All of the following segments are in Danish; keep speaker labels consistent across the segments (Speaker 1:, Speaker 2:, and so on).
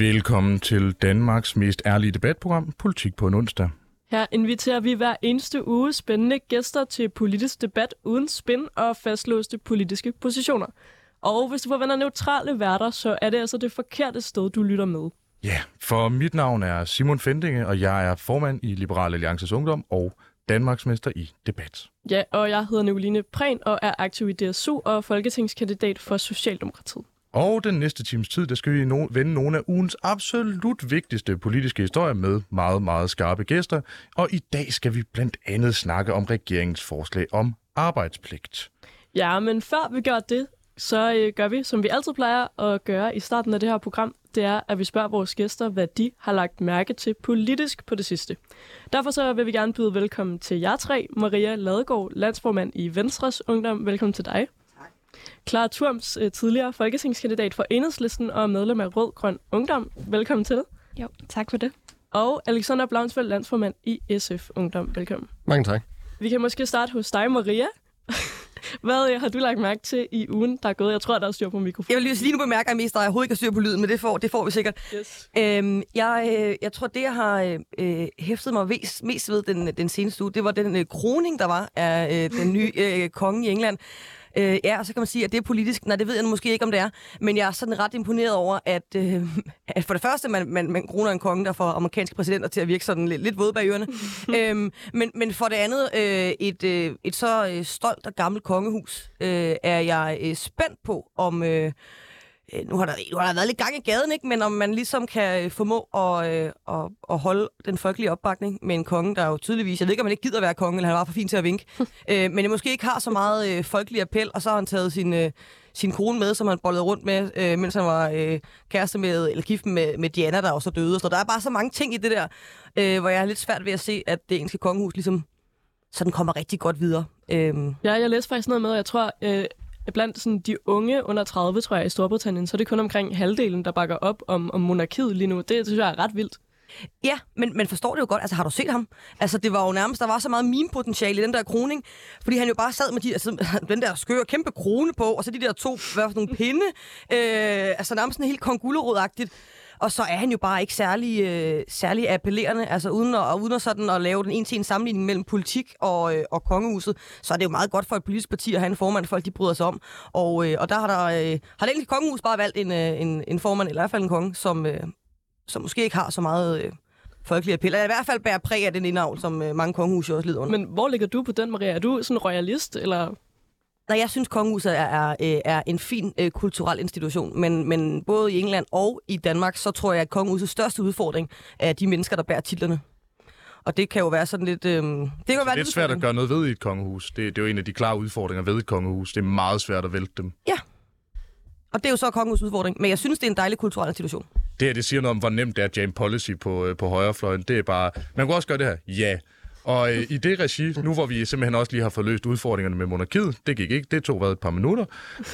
Speaker 1: Velkommen til Danmarks mest ærlige debatprogram, Politik på en onsdag.
Speaker 2: Her inviterer vi hver eneste uge spændende gæster til politisk debat uden spin og fastlåste politiske positioner. Og hvis du forventer neutrale værter, så er det altså det forkerte sted, du lytter med.
Speaker 1: Ja, for mit navn er Simon Fendinge, og jeg er formand i Liberal Alliances Ungdom og Danmarksmester i debat.
Speaker 2: Ja, og jeg hedder Nicoline Prehn og er aktiv i DSU og folketingskandidat for Socialdemokratiet.
Speaker 1: Og den næste times tid, der skal vi no- vende nogle af ugens absolut vigtigste politiske historier med meget, meget skarpe gæster. Og i dag skal vi blandt andet snakke om regeringens forslag om arbejdspligt.
Speaker 2: Ja, men før vi gør det, så øh, gør vi, som vi altid plejer at gøre i starten af det her program, det er, at vi spørger vores gæster, hvad de har lagt mærke til politisk på det sidste. Derfor så vil vi gerne byde velkommen til jer tre. Maria Ladegaard, landsformand i Venstres Ungdom. Velkommen til dig. Clara Turms, øh, tidligere folketingskandidat for Enhedslisten og medlem af Rød Grøn Ungdom. Velkommen til.
Speaker 3: Jo, tak for det.
Speaker 2: Og Alexander Blaunsfeldt, landsformand i SF Ungdom. Velkommen.
Speaker 4: Mange tak.
Speaker 2: Vi kan måske starte hos dig, Maria. Hvad øh, har du lagt mærke til i ugen, der er gået? Jeg tror, der er styr på mikrofonen.
Speaker 5: Jeg vil lige, lige nu bemærke, at mest der overhovedet ikke har styr på lyden, men det får, det får vi sikkert.
Speaker 2: Yes.
Speaker 5: Øhm, jeg, øh, jeg tror, det, jeg har øh, hæftet mig mest, mest ved den, den seneste uge, det var den øh, kroning, der var af øh, den nye øh, konge i England. Øh, ja, og så kan man sige, at det er politisk. Nej, det ved jeg måske ikke, om det er. Men jeg er sådan ret imponeret over, at, øh, at for det første, man, man, man kroner en konge, der får amerikanske præsidenter til at virke sådan lidt, lidt våde bag ørerne. øhm, men, men for det andet, øh, et, øh, et så øh, stolt og gammelt kongehus, øh, er jeg øh, spændt på, om... Øh, nu har, der, nu har der været lidt gang i gaden, ikke? men om man ligesom kan øh, formå at, øh, at, at holde den folkelige opbakning med en konge, der jo tydeligvis, jeg ved ikke, om han ikke gider være konge, eller han var for fin til at vinke, øh, men måske ikke har så meget øh, folkelig appel, og så har han taget sin, øh, sin kone med, som han bollede rundt med, øh, mens han var øh, kæreste med, eller gift med, med Diana, der også døde. Så der er bare så mange ting i det der, øh, hvor jeg er lidt svært ved at se, at det engelske kongehus ligesom sådan kommer rigtig godt videre. Øh,
Speaker 2: Ja, jeg læste faktisk noget med, jeg tror, øh, blandt sådan, de unge under 30, tror jeg, i Storbritannien, så er det kun omkring halvdelen, der bakker op om, om monarkiet lige nu. Det synes jeg er ret vildt.
Speaker 5: Ja, men man forstår det jo godt. Altså, har du set ham? Altså, det var jo nærmest, der var så meget meme-potentiale i den der kroning, fordi han jo bare sad med de, altså, den der skøre kæmpe krone på, og så de der to, hvad for nogle pinde, øh, altså nærmest sådan helt kongulerodagtigt. Og så er han jo bare ikke særlig, øh, særlig appellerende, altså uden at, uden at, sådan at lave den en til en sammenligning mellem politik og, øh, og kongehuset, så er det jo meget godt for et politisk parti at have en formand, folk de bryder sig om. Og, øh, og der har, der, øh, har det egentlig kongehus bare valgt en, øh, en, en formand, eller i hvert fald en konge, som, øh, som måske ikke har så meget øh, folkelig appel. Eller i hvert fald bærer præg af den indavl, som øh, mange kongehus jo også lider under. Men,
Speaker 2: Men hvor ligger du på den, Maria? Er du sådan royalist, eller...
Speaker 5: Nej, jeg synes, kongehuset er, er, øh, er en fin øh, kulturel institution, men, men både i England og i Danmark, så tror jeg, at kongehusets største udfordring er de mennesker, der bærer titlerne. Og det kan jo være sådan lidt... Øh, det kan jo
Speaker 1: Det
Speaker 5: være
Speaker 1: er lidt svært at gøre noget ved i et kongehus. Det, det er jo en af de klare udfordringer ved et kongehus. Det er meget svært at vælte dem.
Speaker 5: Og det er jo så kongehusets udfordring. Men jeg synes, det er en dejlig kulturel institution.
Speaker 1: Det her, det siger noget om, hvor nemt det er at jam policy på, øh, på højrefløjen. Det er bare... Man kan også gøre det her. Ja. Og øh, i det regi, nu hvor vi simpelthen også lige har fået løst udfordringerne med monarkiet, det gik ikke, det tog hvad, et par minutter.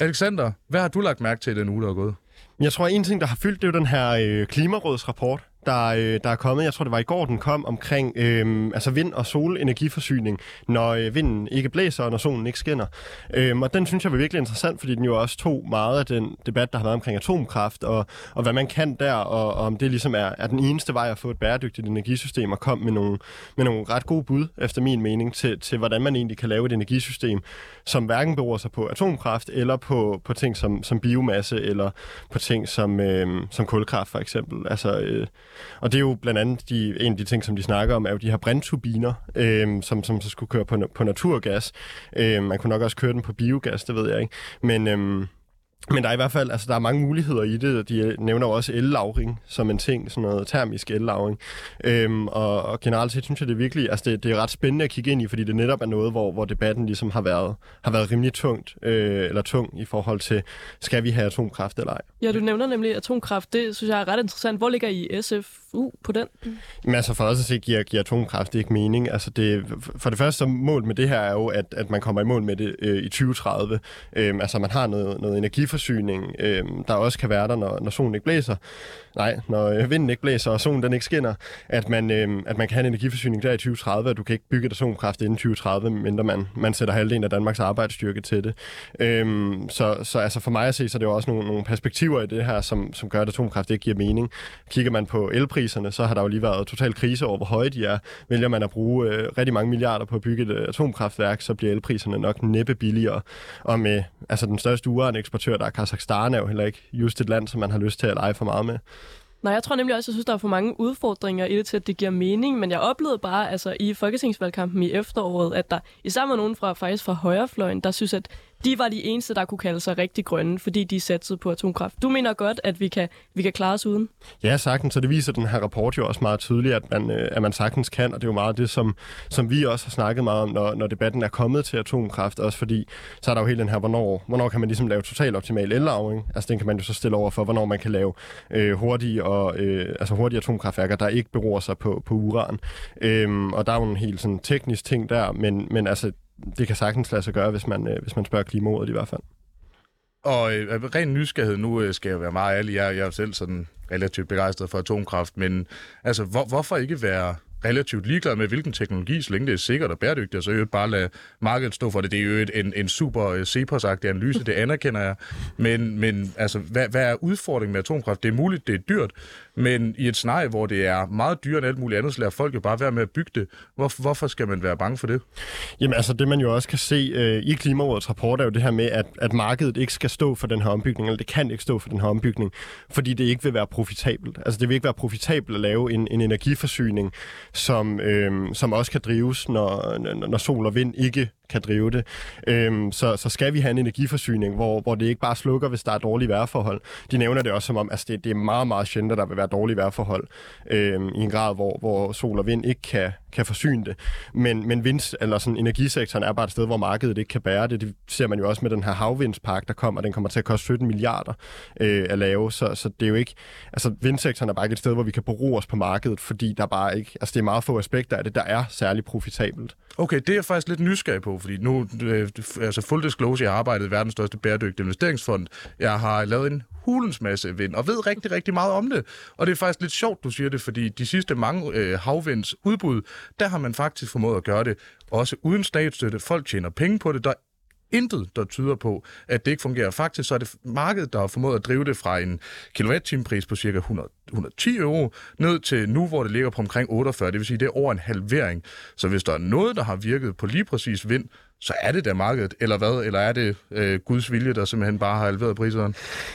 Speaker 1: Alexander, hvad har du lagt mærke til den uge, der er gået?
Speaker 4: Jeg tror, at en ting, der har fyldt, det er jo den her øh, klimarådsrapport, der, øh, der er kommet. Jeg tror, det var i går, den kom omkring øh, altså vind- og solenergiforsyning, når øh, vinden ikke blæser, og når solen ikke skinner. Øh, og den synes jeg var virkelig interessant, fordi den jo også tog meget af den debat, der har været omkring atomkraft, og, og hvad man kan der, og, og om det ligesom er, er den eneste vej at få et bæredygtigt energisystem, og kom med nogle, med nogle ret gode bud, efter min mening, til, til hvordan man egentlig kan lave et energisystem, som hverken beror sig på atomkraft, eller på, på ting som, som biomasse, eller på ting som, øh, som kulkraft for eksempel. Altså, øh, og det er jo blandt andet de, en af de ting, som de snakker om, er jo de her brændturbiner, øh, som, som så skulle køre på, på naturgas. Øh, man kunne nok også køre den på biogas, det ved jeg ikke. Men, øh, men der er i hvert fald, altså der er mange muligheder i det, og de øh, nævner jo også ellagring som en ting, sådan noget termisk ellagring. Øhm, og, og generelt set synes jeg, det er virkelig, altså det, det er ret spændende at kigge ind i, fordi det netop er noget, hvor, hvor debatten ligesom har været, har været rimelig tungt, øh, eller tung i forhold til, skal vi have atomkraft eller ej.
Speaker 2: Ja, du nævner nemlig atomkraft. Det synes jeg er ret interessant. Hvor ligger I SF? SFU på den?
Speaker 4: Men altså for os at se, giver, giver atomkraft ikke mening. Altså det, for det første, så mål med det her er jo, at, at man kommer i mål med det øh, i 2030. Øhm, altså man har noget, noget energiforsyning, øhm, der også kan være der, når, når solen ikke blæser. nej, når øh, vinden ikke blæser og solen den ikke skinner, at man, øh, at man kan have en energiforsyning der i 2030, og du kan ikke bygge et atomkraft inden 2030, mindre man, man sætter halvdelen af Danmarks arbejdsstyrke til det. Øhm, så, så altså for mig at se, så er det jo også nogle, nogle perspektiver i det her, som, som gør, at atomkraft ikke giver mening. Kigger man på elpriserne, så har der jo lige været total krise over, hvor høje de er. Vælger man at bruge øh, rigtig mange milliarder på at bygge et øh, atomkraftværk, så bliver elpriserne nok næppe billigere. Og med altså den største uraneksportør, der er Kazakhstan, er jo heller ikke just et land, som man har lyst til at lege for meget med.
Speaker 2: Nej, jeg tror nemlig også, at jeg synes, der er for mange udfordringer i det til, at det giver mening, men jeg oplevede bare altså, i folketingsvalgkampen i efteråret, at der især var nogen fra, faktisk fra højrefløjen, der synes, at de var de eneste, der kunne kalde sig rigtig grønne, fordi de satsede på atomkraft. Du mener godt, at vi kan, vi kan klare os uden?
Speaker 4: Ja, sagtens, så det viser den her rapport jo også meget tydeligt, at man, øh, at man sagtens kan, og det er jo meget det, som, som vi også har snakket meget om, når, når debatten er kommet til atomkraft, også fordi, så er der jo hele den her, hvornår, hvornår kan man ligesom lave total optimal ellavring? Altså den kan man jo så stille over for, hvornår man kan lave øh, hurtige, og, øh, altså hurtige atomkraftværker, der ikke beror sig på, på uran. Øhm, og der er jo en helt sådan teknisk ting der, men, men altså det kan sagtens lade sig gøre, hvis man, øh, hvis man spørger klimarådet i hvert fald.
Speaker 1: Og øh, ren nysgerrighed, nu øh, skal jeg være meget ærlig, jeg, jeg er selv sådan relativt begejstret for atomkraft, men altså, hvor, hvorfor ikke være relativt ligeglad med, hvilken teknologi, så længe det er sikkert og bæredygtigt, og så jo bare lade markedet stå for det. Det er jo en, en super øh, cepos analyse, det anerkender jeg. Men, men altså, hvad, hvad er udfordringen med atomkraft? Det er muligt, det er dyrt, men i et scenarie, hvor det er meget dyrere end alt muligt andet, så lader folk jo bare være med at bygge det. Hvor, hvorfor skal man være bange for det?
Speaker 4: Jamen altså, det man jo også kan se øh, i Klimarådets rapport, er jo det her med, at, at markedet ikke skal stå for den her ombygning, eller det kan ikke stå for den her ombygning, fordi det ikke vil være profitabelt. Altså, det vil ikke være profitabelt at lave en, en energiforsyning, som, øh, som også kan drives, når, når sol og vind ikke kan drive det. Øhm, så, så skal vi have en energiforsyning, hvor, hvor det ikke bare slukker, hvis der er dårlige vejrforhold. De nævner det også som om, at altså det, det er meget, meget sjældent, at der vil være dårlige vejrforhold øhm, i en grad, hvor, hvor sol og vind ikke kan, kan forsyne det. Men, men vind, eller sådan, energisektoren er bare et sted, hvor markedet ikke kan bære det. Det ser man jo også med den her havvindspark, der kommer. Den kommer til at koste 17 milliarder øh, at lave. Så, så det er jo ikke... Altså, vindsektoren er bare ikke et sted, hvor vi kan bero os på markedet, fordi der bare ikke... Altså, det er meget få aspekter af det, der er særlig profitabelt.
Speaker 1: Okay, det er jeg faktisk lidt nysgerrig på, fordi nu, øh, altså full disclosure, jeg har arbejdet i verdens største bæredygtige investeringsfond. Jeg har lavet en hulens masse vind, og ved rigtig, rigtig meget om det. Og det er faktisk lidt sjovt, du siger det, fordi de sidste mange øh, havvinds udbud, der har man faktisk formået at gøre det også uden statsstøtte. Folk tjener penge på det. Der intet, der tyder på, at det ikke fungerer. Faktisk så er det markedet, der har formået at drive det fra en kilowatt-time-pris på cirka 100, 110 euro, ned til nu, hvor det ligger på omkring 48. Det vil sige, det er over en halvering. Så hvis der er noget, der har virket på lige præcis vind, så er det da markedet, eller hvad? Eller er det øh, Guds vilje, der simpelthen bare har halveret priserne?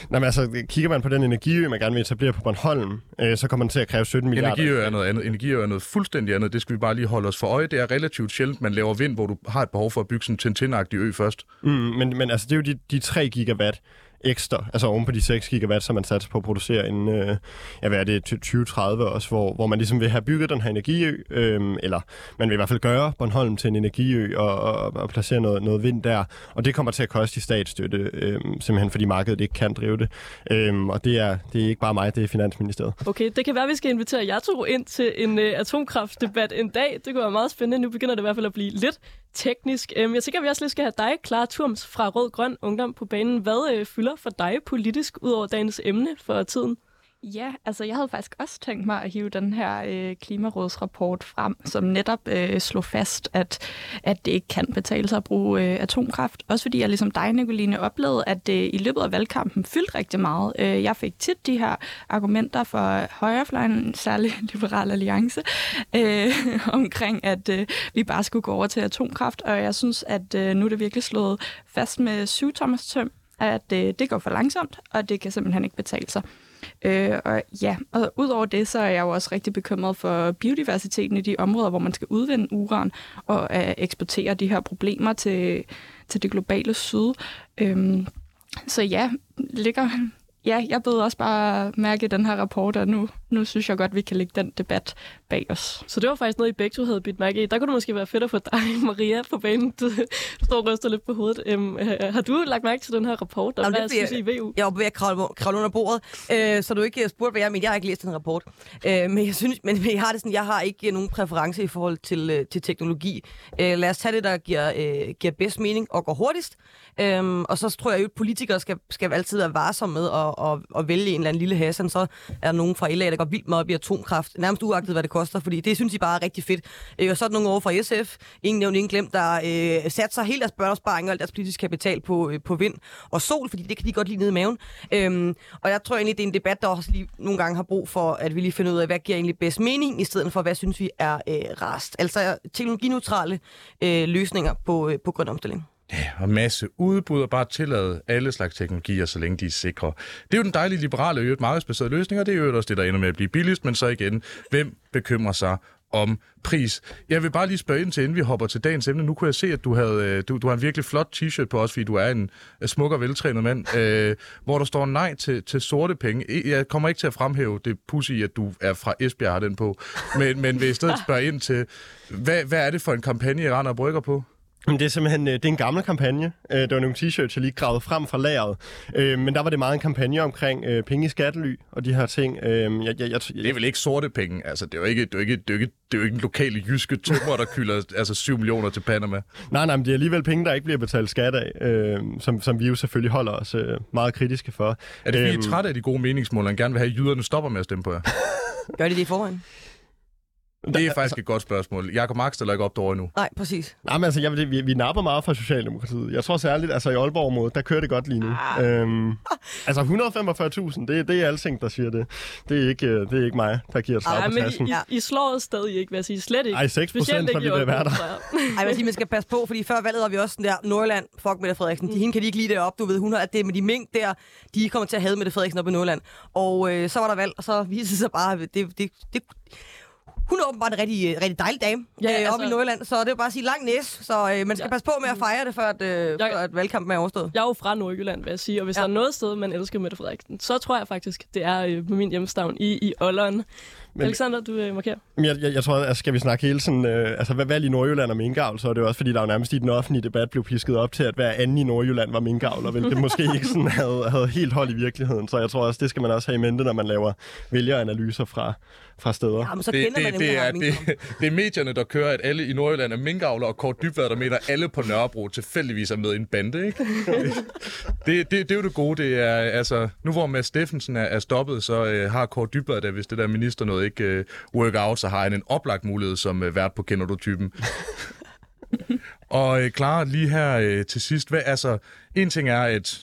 Speaker 4: Nej, men altså, kigger man på den energiø, man gerne vil etablere på Bornholm, øh, så kommer man til at kræve 17 milliarder.
Speaker 1: Energiø er noget andet. Energiø er noget fuldstændig andet. Det skal vi bare lige holde os for øje. Det er relativt sjældent, man laver vind, hvor du har et behov for at bygge sådan en tintin ø først.
Speaker 4: Mm, men, men altså, det er jo de, de 3 gigawatt ekstra, altså oven på de 6 gigawatt, som man satte på at producere inden, øh, ja, hvad er det, 2030 også, hvor, hvor man ligesom vil have bygget den her energiø, øh, eller man vil i hvert fald gøre Bornholm til en energiø og, og, og placere noget, noget vind der, og det kommer til at koste i statsstøtte, øh, simpelthen fordi markedet ikke kan drive det. Øh, og det er, det er ikke bare mig, det er Finansministeriet.
Speaker 2: Okay, det kan være, at vi skal invitere jer to ind til en øh, atomkraftdebat en dag. Det kunne være meget spændende. Nu begynder det i hvert fald at blive lidt teknisk. Øhm, jeg tænker, at vi også lige skal have dig, Clara Turms fra Rød Grøn Ungdom på banen. Hvad øh, fylder for dig politisk ud over dagens emne for tiden?
Speaker 3: Ja, altså jeg havde faktisk også tænkt mig at hive den her øh, klimarådsrapport frem, som netop øh, slog fast, at, at det ikke kan betale sig at bruge øh, atomkraft. Også fordi jeg ligesom dig, Nicoline, oplevede, at det i løbet af valgkampen fyldte rigtig meget. Øh, jeg fik tit de her argumenter for højrefløjen, særligt Liberal Alliance, øh, omkring, at øh, vi bare skulle gå over til atomkraft. Og jeg synes, at øh, nu er det virkelig slået fast med syv Thomas Tøm, at øh, det går for langsomt, og det kan simpelthen ikke betale sig. Øh, og ja, og udover det, så er jeg jo også rigtig bekymret for biodiversiteten i de områder, hvor man skal udvinde uran og uh, eksportere de her problemer til, til det globale syd. Øh, så ja, ligger Ja, jeg ved også bare mærke den her rapport, og nu, nu synes jeg godt, vi kan lægge den debat bag os.
Speaker 2: Så det var faktisk noget, I begge to havde bidt mærke i. Der kunne det måske være fedt at få dig, Maria, på banen. Du, du står og ryster lidt på hovedet. Øhm, har du lagt mærke til den her rapport, der
Speaker 5: Jamen, det
Speaker 2: synes,
Speaker 5: bliver-
Speaker 2: i VU?
Speaker 5: Jeg var ved at kravle, kravle under bordet, øh, så du ikke spurgte, hvad jeg men Jeg har ikke læst den rapport. Øh, men jeg synes, men jeg har det sådan, jeg har ikke nogen præference i forhold til, øh, til teknologi. Øh, lad os tage det, der giver, øh, giver bedst mening og går hurtigst. Øhm, og så tror jeg jo, at politikere skal, skal altid være varsomme med at, at, at vælge en eller anden lille hassan. Så er der nogen fra LA, der går vildt meget op i atomkraft. Nærmest uagtet, hvad det koster, fordi det synes de bare er rigtig fedt. Øh, og så er der nogle over fra SF, ingen nævnt, ingen glemt, der øh, satser hele deres børneopsparing og alt deres politiske kapital på, øh, på vind og sol, fordi det kan de godt lide nede i maven. Øhm, og jeg tror egentlig, det er en debat, der også lige nogle gange har brug for, at vi lige finder ud af, hvad giver egentlig bedst mening, i stedet for, hvad synes vi er øh, rast. Altså teknologineutrale øh, løsninger på, øh, på grøn omstilling.
Speaker 1: Ja, og masse udbud og bare tillade alle slags teknologier, så længe de er sikre. Det er jo den dejlige liberale og øvrigt markedsbaserede løsning, og det er jo også det, der ender med at blive billigst, men så igen, hvem bekymrer sig om pris. Jeg vil bare lige spørge ind til, inden vi hopper til dagens emne. Nu kunne jeg se, at du, havde, øh, du, du har en virkelig flot t-shirt på os, fordi du er en øh, smuk og veltrænet mand, øh, hvor der står nej til, til sorte penge. Jeg kommer ikke til at fremhæve det pussy, at du er fra Esbjerg, har den på, men, men vil i stedet spørge ind til, hvad, hvad er det for en kampagne, I render og brygger på?
Speaker 4: Men det er simpelthen øh, det er en gammel kampagne. Øh, Det var nogle t-shirts, jeg lige gravede frem fra lageret. Øh, Men der var det meget en kampagne omkring penge i skattely og de her ting. Øh, Jeg, jeg, jeg,
Speaker 1: Det er vel ikke sorte penge? Altså, det er jo ikke, det er jo ikke, det er ikke, det er jo ikke en lokale jyske tømmer, der kylder altså 7 millioner til Panama.
Speaker 4: Nej, nej, men det er alligevel penge, der ikke bliver betalt skat af, øh, som, som vi jo selvfølgelig holder os øh, meget kritiske for.
Speaker 1: Er det fordi, I er
Speaker 4: Øhm,
Speaker 1: trætte af de gode meningsmål, og gerne vil have, at jyderne stopper med at stemme på jer?
Speaker 5: Gør de det i forvejen?
Speaker 1: Det er faktisk et godt spørgsmål. Jakob Mark stiller ikke op derovre endnu.
Speaker 5: Nej, præcis.
Speaker 4: Nej, men altså, jeg, vil- vi, vi napper meget fra Socialdemokratiet. Jeg tror særligt, altså i Aalborg-området, der kører det godt lige nu. Ah. Øhm, altså 145.000, det, det er alting, der siger det. Det er ikke, øh, det er ikke mig, der giver et slag på
Speaker 2: men. I, I, I slår stadig ikke, vil jeg sige. Slet ikke.
Speaker 4: Ej, 6 procent, så
Speaker 2: ikke i
Speaker 4: ville det være der.
Speaker 5: Ej, vil sige, man skal passe på, fordi før valget var vi også sådan der, Nordjylland, fuck Mette Frederiksen, de, hende kan de ikke lide deroppe, du ved, hun har, at det med de mink der, de kommer til at have Mette Frederiksen op i Nordjylland. Og øh, så var der valg, og så viste det sig bare, at det, det, det, hun er åbenbart en rigtig, rigtig dejlig dame
Speaker 2: Ja,
Speaker 5: øh,
Speaker 2: altså-
Speaker 5: oppe i Nordjylland, så det er bare at sige lang næs, så øh, man skal
Speaker 2: Ja.
Speaker 5: passe på med at fejre det, før at, øh, før at valgkampen er overstået.
Speaker 2: Jeg er jo fra Nordjylland, vil jeg sige, og hvis
Speaker 5: ja.
Speaker 2: der er noget sted, man elsker Mette Frederiksen, så tror jeg faktisk, det er øh, på min hjemstavn i, i Olleren.
Speaker 4: Men-
Speaker 2: Men... Alexander, du øh, markerer.
Speaker 4: Men jeg, jeg, jeg tror, at skal vi snakke hele sådan, øh, altså hvad valg i Nordjylland og minkavl, så er det jo også, fordi der jo nærmest i den offentlige debat blev pisket op til, at hver anden i Nordjylland var minkavl, og hvilket måske ikke sådan havde, havde helt hold i virkeligheden. Så jeg tror også, det skal man også have i mente, når man laver vælgeranalyser fra, fra steder.
Speaker 5: Jamen, så
Speaker 1: Det,
Speaker 5: kender man
Speaker 1: det, det, er, det, det er medierne, der kører, at alle i Nordjylland er minkavler, og Kort Dybvad, der mener, at alle på Nørrebro tilfældigvis er med i en bande, ikke? det, det, det er jo det gode, det er, altså, nu hvor Mads Steffensen er, er stoppet, så øh, har Kort Dybvad, da hvis det der minister noget ikke øh, work out, så har han en oplagt mulighed som øh, vært på Kender du typen. og øh, Clara, lige her øh, til sidst, hvad, altså, en ting er, at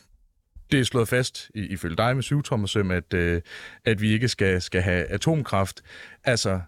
Speaker 1: det er slået fast, i- ifølge dig med syvtommersøm, at, øh, at vi ikke skal, skal have atomkraft. Altså,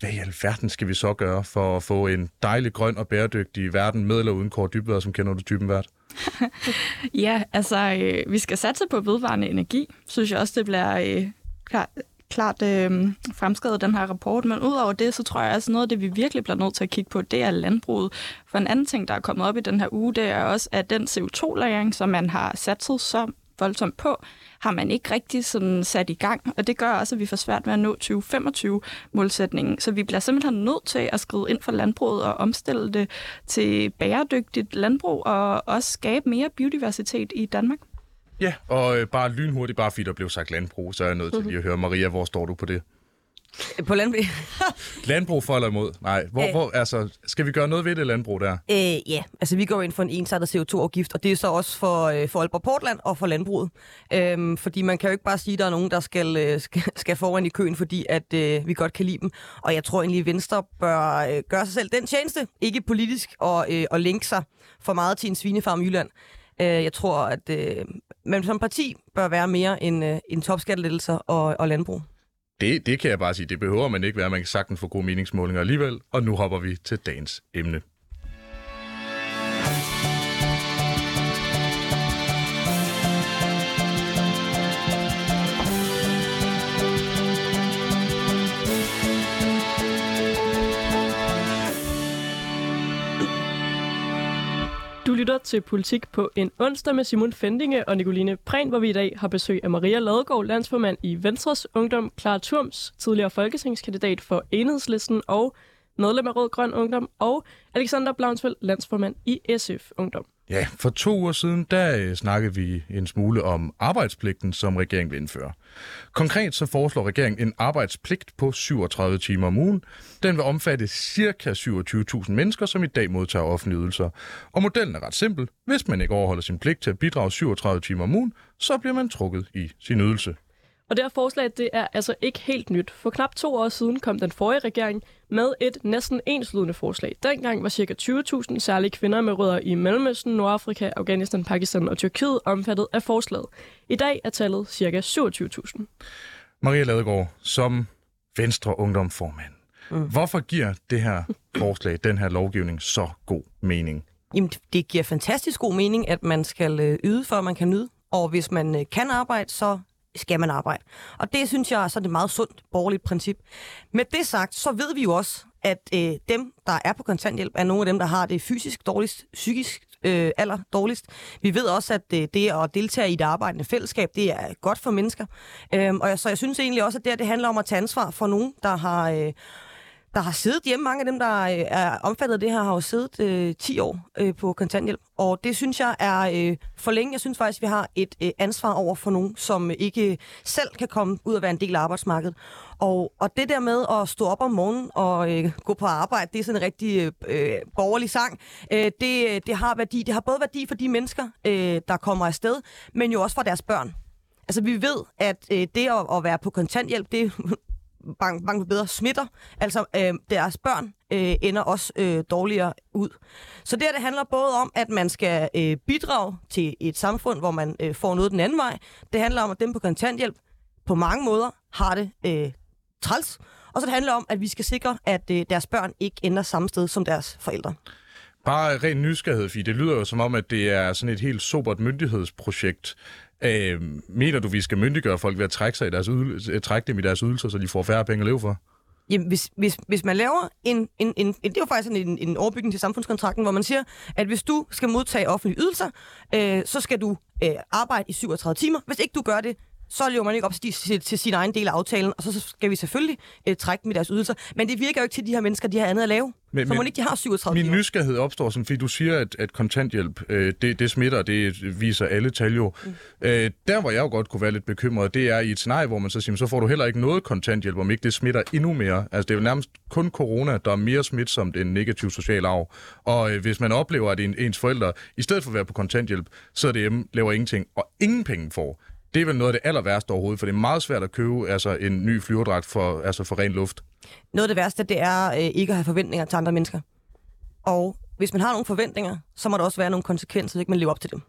Speaker 1: hvad i alverden skal vi så gøre for at få en dejlig, grøn og bæredygtig verden med eller uden kort dybvad, som kender du typen vært?
Speaker 3: Ja, altså, øh, vi skal satse på vedvarende energi. Synes jeg også, det bliver øh, klart, klart øh, fremskrevet den her rapport. Men udover det, så tror jeg også, noget af det, vi virkelig bliver nødt til at kigge på, det er landbruget. For en anden ting, der er kommet op i den her uge, det er også, at den CO2-lagring, som man har satset så voldsomt på, har man ikke rigtig sådan sat i gang, og det gør også, at vi får svært ved at nå 2025-målsætningen. Så vi bliver simpelthen nødt til at skride ind for landbruget og omstille det til bæredygtigt landbrug og også skabe mere biodiversitet i Danmark.
Speaker 1: Ja, og øh, bare lynhurtigt, bare fordi der blev sagt landbrug, så er jeg nødt til lige at høre, Maria, hvor står du på det?
Speaker 5: På landbrug.
Speaker 1: Landbrug for eller imod? Nej, hvor,
Speaker 5: Øh.
Speaker 1: hvor, altså, skal vi gøre noget ved det landbrug der?
Speaker 5: Øh, ja, altså vi går ind for en ensartet CO2-afgift, og det er så også for, øh, for Aalborg Portland og for landbruget. Øhm, fordi man kan jo ikke bare sige, at der er nogen, der skal, øh, skal, skal foran i køen, fordi at øh, vi godt kan lide dem. Og jeg tror egentlig, at Venstre bør øh, gøre sig selv den tjeneste, ikke politisk, og, øh, og linke sig for meget til en svinefarm i Jylland. Øh, jeg tror, at øh, man som parti bør være mere end, øh, end topskattelettelser og, og landbrug.
Speaker 1: Det, det kan jeg bare sige, det behøver man ikke være. Man kan sagtens få gode meningsmålinger alligevel. Og nu hopper vi til dagens emne.
Speaker 2: Lytter til Politik på en onsdag med Simon Fendinge og Nicoline Prehn, hvor vi i dag har besøg af Maria Ladegaard, landsformand i Venstres Ungdom, Clara Turms, tidligere folketingskandidat for Enhedslisten og medlem af Rød Grøn Ungdom, og Alexander Blaunsfeldt, landsformand i SF Ungdom.
Speaker 1: Ja, for to uger siden, der øh, snakkede vi en smule om arbejdspligten, som regeringen vil indføre. Konkret så foreslår regeringen en arbejdspligt på 37 timer om ugen. Den vil omfatte ca. 27.000 mennesker, som i dag modtager offentlige ydelser. Og modellen er ret simpel. Hvis man ikke overholder sin pligt til at bidrage 37 timer om ugen, så bliver man trukket i sin ydelse.
Speaker 2: Og det her forslag, det er altså ikke helt nyt. For knap to år siden kom den forrige regering med et næsten enslydende forslag. Dengang var ca. 20.000 særlige kvinder med rødder i Mellemøsten, Nordafrika, Afghanistan, Pakistan og Tyrkiet omfattet af forslaget. I dag er tallet ca. 27.000.
Speaker 1: Maria Ladegaard, som Venstre Ungdomsformand, mm. hvorfor giver det her forslag, den her lovgivning, så god mening?
Speaker 5: Jamen, det giver fantastisk god mening, at man skal øh, yde, for at man kan nyde. Og hvis man øh, kan arbejde, så skal man arbejde. Og det synes jeg så er et meget sundt borgerligt princip. Med det sagt, så ved vi jo også, at øh, dem, der er på kontanthjælp, er nogle af dem, der har det fysisk dårligst, psykisk øh, aller dårligst. Vi ved også, at øh, det at deltage i det arbejdende fællesskab, det er godt for mennesker. Øhm, og så jeg synes egentlig også, at det, det handler om at tage ansvar for nogen, der har... Øh, der har siddet hjemme. Mange af dem, der øh, er omfattet af det her, har jo siddet øh, 10 år øh, på kontanthjælp. Og det synes jeg er øh, for længe. Jeg synes faktisk, vi har et øh, ansvar over for nogen, som ikke selv kan komme ud og være en del af arbejdsmarkedet. Og, og det der med at stå op om morgenen og øh, gå på arbejde, det er sådan en rigtig øh, øh, borgerlig sang. Øh, det, det har værdi. Det har både værdi for de mennesker, øh, der kommer afsted, men jo også for deres børn. Altså, vi ved, at øh, det at, at være på kontanthjælp, det bange, bange for bedre smitter. Altså øh, deres børn øh, ender også øh, dårligere ud. Så det, det handler både om, at man skal øh, bidrage til et samfund, hvor man øh, får noget den anden vej. Det handler om, at dem på kontanthjælp på mange måder har det øh, træls. Og så det handler om, at vi skal sikre, at øh, deres børn ikke ender samme sted som deres forældre.
Speaker 1: Bare ren nysgerrighed, fordi det lyder jo som om, at det er sådan et helt sobert myndighedsprojekt. Øh, mener du, vi skal myndiggøre folk ved at trække, sig i deres ydelse, øh, trække dem i deres ydelser, så de får færre penge at leve for?
Speaker 5: Jamen, hvis, hvis, hvis man laver en, en, en, en... Det er jo faktisk en, en overbygning til samfundskontrakten, hvor man siger, at hvis du skal modtage offentlige ydelser, øh, så skal du øh, arbejde i 37 timer. Hvis ikke du gør det, så lever man ikke op til, til, til sin egen del af aftalen, og så skal vi selvfølgelig øh, trække dem i deres ydelser. Men det virker jo ikke til, at de her mennesker de har andet at lave. Men, så må ikke de har 37
Speaker 1: Min
Speaker 5: timer.
Speaker 1: nysgerrighed opstår sådan, fordi du siger, at, at kontanthjælp, øh, det, det smitter, det viser alle tal jo. Mm. Øh, der, hvor jeg jo godt kunne være lidt bekymret, det er i et scenarie, hvor man så siger, så får du heller ikke noget kontanthjælp, om ikke det smitter endnu mere. Altså, det er jo nærmest kun corona, der er mere smitsomt end negativ social arv. Og øh, hvis man oplever, at en, ens forældre, i stedet for at være på kontanthjælp, så er det hjemme, laver ingenting, og ingen penge får, det er vel noget af det aller værste overhovedet, for det er meget svært at købe altså, en ny flyverdragt for, altså for ren luft.
Speaker 5: Noget af det værste, det er øh, ikke at have forventninger til andre mennesker. Og hvis man har nogle forventninger, så må der også være nogle konsekvenser, hvis ikke man lever op til dem.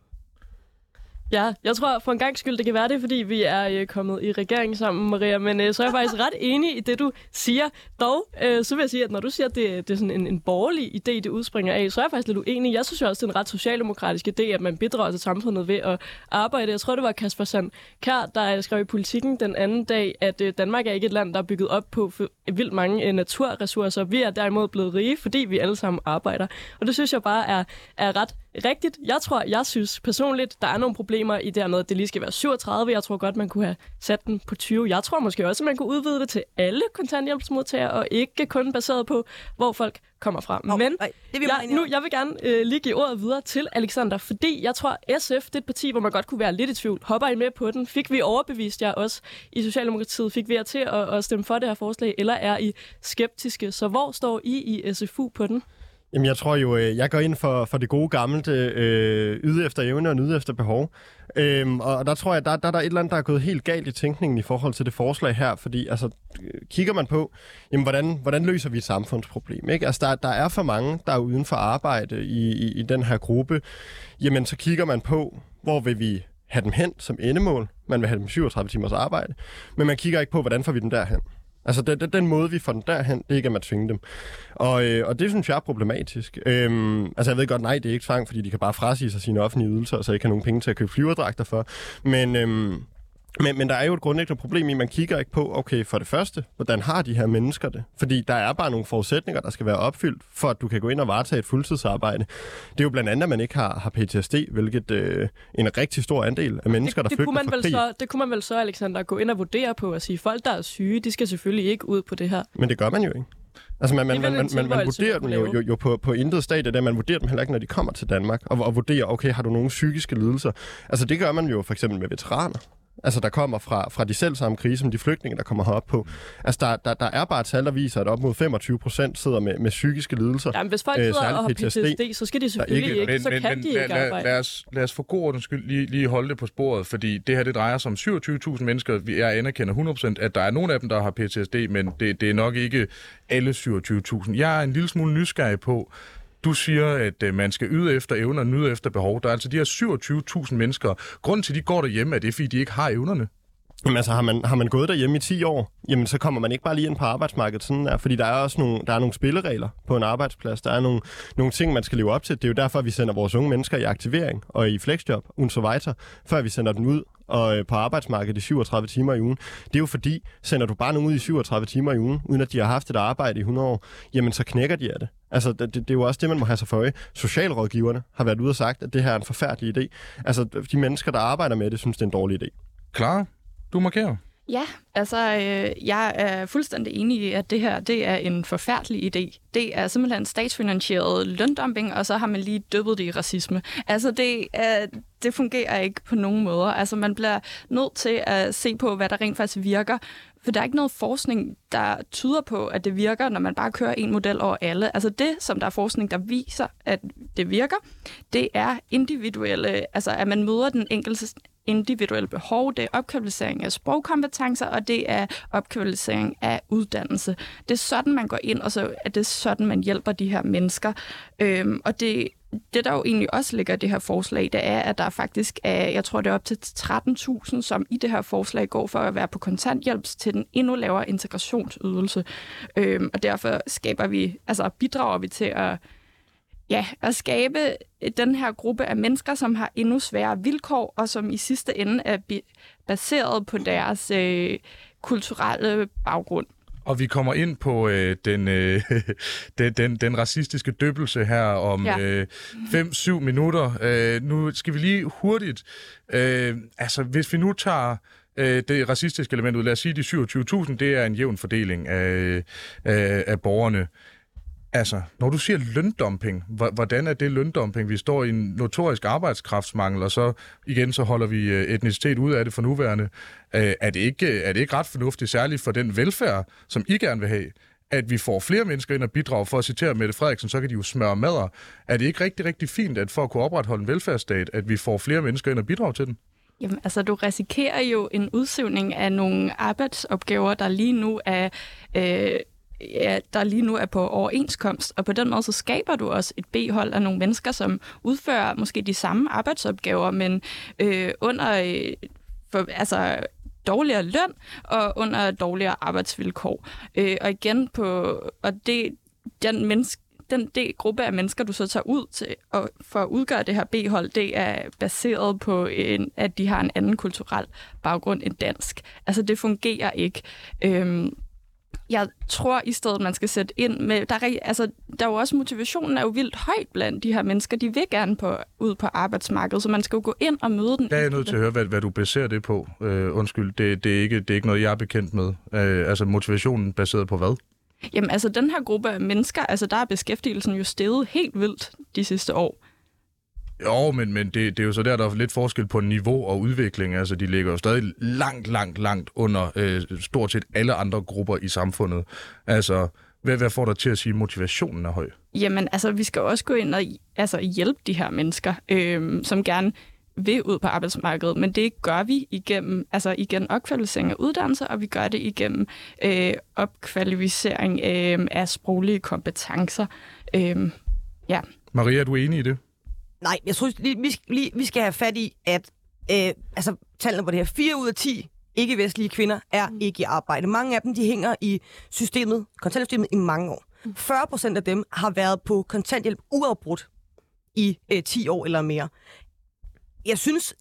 Speaker 2: Ja, jeg tror for en gang skyld, det kan være det, fordi vi er øh, kommet i regering sammen, Maria, men øh, så er jeg faktisk ret enig i det, du siger. Dog, øh, så vil jeg sige, at når du siger, at det, det er sådan en, en borgerlig idé, det udspringer af, så er jeg faktisk lidt uenig. Jeg synes jo også, det er en ret socialdemokratisk idé, at man bidrager til samfundet ved at arbejde. Jeg tror, det var Kasper Sand Kær, der øh, skrev i politikken den anden dag, at øh, Danmark er ikke et land, der er bygget op på vildt mange øh, naturressourcer. Vi er derimod blevet rige, fordi vi alle sammen arbejder. Og det synes jeg bare er, er ret rigtigt. Jeg tror, jeg synes personligt, der er nogle problemer i det med, at det lige skal være 37. Jeg tror godt, man kunne have sat den på 20. Jeg tror måske også, at man kunne udvide det til alle kontanthjælpsmodtagere, og ikke kun baseret på, hvor folk kommer fra.
Speaker 5: Oh,
Speaker 2: Men
Speaker 5: nej, det vil
Speaker 2: jeg, nu, jeg vil gerne øh, lige give ordet videre til Alexander, fordi jeg tror, SF det er et parti, hvor man godt kunne være lidt i tvivl. Hopper I med på den? Fik vi overbevist jer også i Socialdemokratiet? Fik vi jer til at, at stemme for det her forslag, eller er I skeptiske? Så hvor står I i SFU på den?
Speaker 4: Jamen, jeg tror jo, øh, jeg går ind for, for det gode gamle øh, yde efter evne og nyde efter behov. Øhm, og der tror jeg, der, der, der er et eller andet, der er gået helt galt i tænkningen i forhold til det forslag her, fordi altså, øh, kigger man på, jamen, hvordan, hvordan løser vi et samfundsproblem? Ikke? Altså, der, der er for mange, der er uden for arbejde i, i, i den her gruppe. Jamen, så kigger man på, hvor vil vi have dem hen som endemål. Man vil have dem 37 timers arbejde, men man kigger ikke på, hvordan får vi dem derhen. Altså, den, den, den måde, vi får den derhen, det er ikke, at man tvinger dem. Og, øh, og det synes jeg er problematisk. Øhm, altså, jeg ved godt, nej, det er ikke tvang, fordi de kan bare frasige sig sine offentlige ydelser, og så ikke have nogen penge til at købe flyverdragter for. Men... Øhm, men, men der er jo et grundlæggende problem i, at man kigger ikke på, okay, for det første, hvordan har de her mennesker det? Fordi der er bare nogle forudsætninger, der skal være opfyldt, for at du kan gå ind og varetage et fuldtidsarbejde. Det er jo blandt andet, at man ikke har, har PTSD, hvilket øh, en rigtig stor andel af mennesker,
Speaker 2: det,
Speaker 4: der
Speaker 2: det kunne
Speaker 4: flygter
Speaker 2: man
Speaker 4: fra
Speaker 2: vel
Speaker 4: krig.
Speaker 2: så, Det kunne man vel så, Alexander, gå ind og vurdere på og sige, folk, der er syge, de skal selvfølgelig ikke ud på det her.
Speaker 4: Men det gør man jo ikke. Altså man, man, man, man, man, man vurderer dem jo, jo, jo på, på intet stadie, der man vurderer dem heller ikke, når de kommer til Danmark, og, og vurderer, okay, har du nogle psykiske lidelser? Altså det gør man jo for eksempel med veteraner. Altså der kommer fra, fra de selv samme krige, som de flygtninge, der kommer herop på. Altså der, der, der er bare et tal, der viser, at op mod 25 procent sidder med, med psykiske lidelser.
Speaker 2: Jamen, hvis folk
Speaker 4: Øh,
Speaker 2: sidder og har
Speaker 4: PTSD.
Speaker 2: PTSD, så skal de selvfølgelig
Speaker 4: ikke-
Speaker 2: ikke, ikke så kan de ikke
Speaker 1: lad,
Speaker 2: arbejde.
Speaker 1: lad, os, lad os for god ordens skyld lige, lige holde det på sporet, fordi det her det drejer sig om 27.000 mennesker. Vi- Jeg anerkender 100%, at der er nogle af dem, der har PTSD, men det, det er nok ikke alle 27.000. Jeg er en lille smule nysgerrig på, du siger, at øh, man skal yde efter evner og nyde efter behov. Der er altså de her 27.000 mennesker. Grunden til, at de går derhjemme, er det, fordi de ikke har evnerne.
Speaker 4: Jamen altså, har man, har man gået derhjemme i 10 år, jamen så kommer man ikke bare lige ind på arbejdsmarkedet sådan der, fordi der er også nogle, der er nogle spilleregler på en arbejdsplads, der er nogle, nogle ting, man skal leve op til. Det er jo derfor, vi sender vores unge mennesker i aktivering og i flexjob, und før vi sender dem ud og øh, på arbejdsmarkedet i 37 timer i ugen. Det er jo fordi, sender du bare nogen ud i 37 timer i ugen, uden at de har haft et arbejde i 100 år, jamen så knækker de af det. Altså, det, det, det er jo også det, man må have sig for øje. Socialrådgiverne har været ude og sagt, at det her er en forfærdelig idé. Altså, de mennesker, der arbejder med det, synes, det er en dårlig idé.
Speaker 1: Klar? Du markerer.
Speaker 3: Ja, altså øh, jeg er fuldstændig enig i, at det her det er en forfærdelig idé. Det er simpelthen statsfinansieret løndumping, og så har man lige døbet det i racisme. Altså det, øh, det fungerer ikke på nogen måder. Altså man bliver nødt til at se på, hvad der rent faktisk virker. For der er ikke noget forskning, der tyder på, at det virker, når man bare kører en model over alle. Altså det, som der er forskning, der viser, at det virker, det er individuelle, altså at man møder den enkelte individuelle behov, det er opkvalificering af sprogkompetencer, og det er opkvalificering af uddannelse. Det er sådan, man går ind, og så er det sådan, man hjælper de her mennesker. Øhm, og det, det, der jo egentlig også ligger i det her forslag, det er, at der faktisk er, jeg tror, det er op til 13.000, som i det her forslag går for at være på kontanthjælp til den endnu lavere integrationsydelse. Øhm, og derfor skaber vi, altså bidrager vi til at ja, at skabe den her gruppe af mennesker, som har endnu sværere vilkår, og som i sidste ende er baseret på deres øh, kulturelle baggrund.
Speaker 1: Og vi kommer ind på øh, den, øh, den, den, den racistiske døbelse her om
Speaker 3: Ja.
Speaker 1: 5-7 øh, minutter. Øh, nu skal vi lige hurtigt... Øh, altså, hvis vi nu tager øh, det racistiske element ud, lad os sige, de 27.000, det er en jævn fordeling af, af, af borgerne. Altså, når du siger løndumping, hvordan er det løndumping? Vi står i en notorisk arbejdskraftsmangel, og så igen så holder vi øh, etnicitet ud af det for nuværende. Øh, er, det ikke, er det ikke ret fornuftigt, særligt for den velfærd, som I gerne vil have, at vi får flere mennesker ind og bidrage for at citere Mette Frederiksen, så kan de jo smøre madder. Er det ikke rigtig, rigtig fint, at for at kunne opretholde en velfærdsstat, at vi får flere mennesker ind og bidrage til den?
Speaker 3: Jamen, altså, du risikerer jo en udsivning af nogle arbejdsopgaver, der lige nu er... Øh, ja, der lige nu er på overenskomst, og på den måde så skaber du også et B-hold af nogle mennesker, som udfører måske de samme arbejdsopgaver, men øh, under øh, for, altså, dårligere løn og under dårligere arbejdsvilkår. Øh, og igen på, og det, den menneske, den det gruppe af mennesker, du så tager ud til og for at udgøre det her B-hold, det er baseret på, en, at de har en anden kulturel baggrund end dansk. Altså, det fungerer ikke. Øhm, jeg tror i stedet, man skal sætte ind med... Der er, altså, der er jo også motivationen er jo vildt højt blandt de her mennesker. De vil gerne på, ud på arbejdsmarkedet, så man skal jo gå ind og møde den.
Speaker 1: Jeg er nødt til at høre, hvad, hvad du baserer det på. Øh, undskyld, det, det, er ikke, det er ikke noget, jeg er bekendt med. Øh, altså motivationen baseret på hvad?
Speaker 3: Jamen altså, den her gruppe af mennesker, altså der er beskæftigelsen jo steget helt vildt de sidste år.
Speaker 1: Jo, men, men det, det er jo så der, der er lidt forskel på niveau og udvikling. Altså, de ligger jo stadig langt, langt, langt under øh, stort set alle andre grupper i samfundet. Altså, hvad, hvad får dig til at sige, at motivationen er høj?
Speaker 3: Jamen altså, vi skal også gå ind og altså, hjælpe de her mennesker, øh, som gerne vil ud på arbejdsmarkedet, men det gør vi igennem, altså igen opkvalificering af uddannelse, og vi gør det igennem øh, opkvalificering øh, af sproglige kompetencer. Øh, ja.
Speaker 1: Maria, er du enig i det?
Speaker 5: Nej, jeg tror, vi, skal- lige, vi skal have fat i, at øh, altså, tallene på det her, 4 ud af 10 ikke-vestlige kvinder er ikke i arbejde. Mange af dem, de hænger i systemet, kontanthjælpssystemet i mange år. 40 procent af dem har været på kontanthjælp uafbrudt i øh, 10 år eller mere. Jeg synes,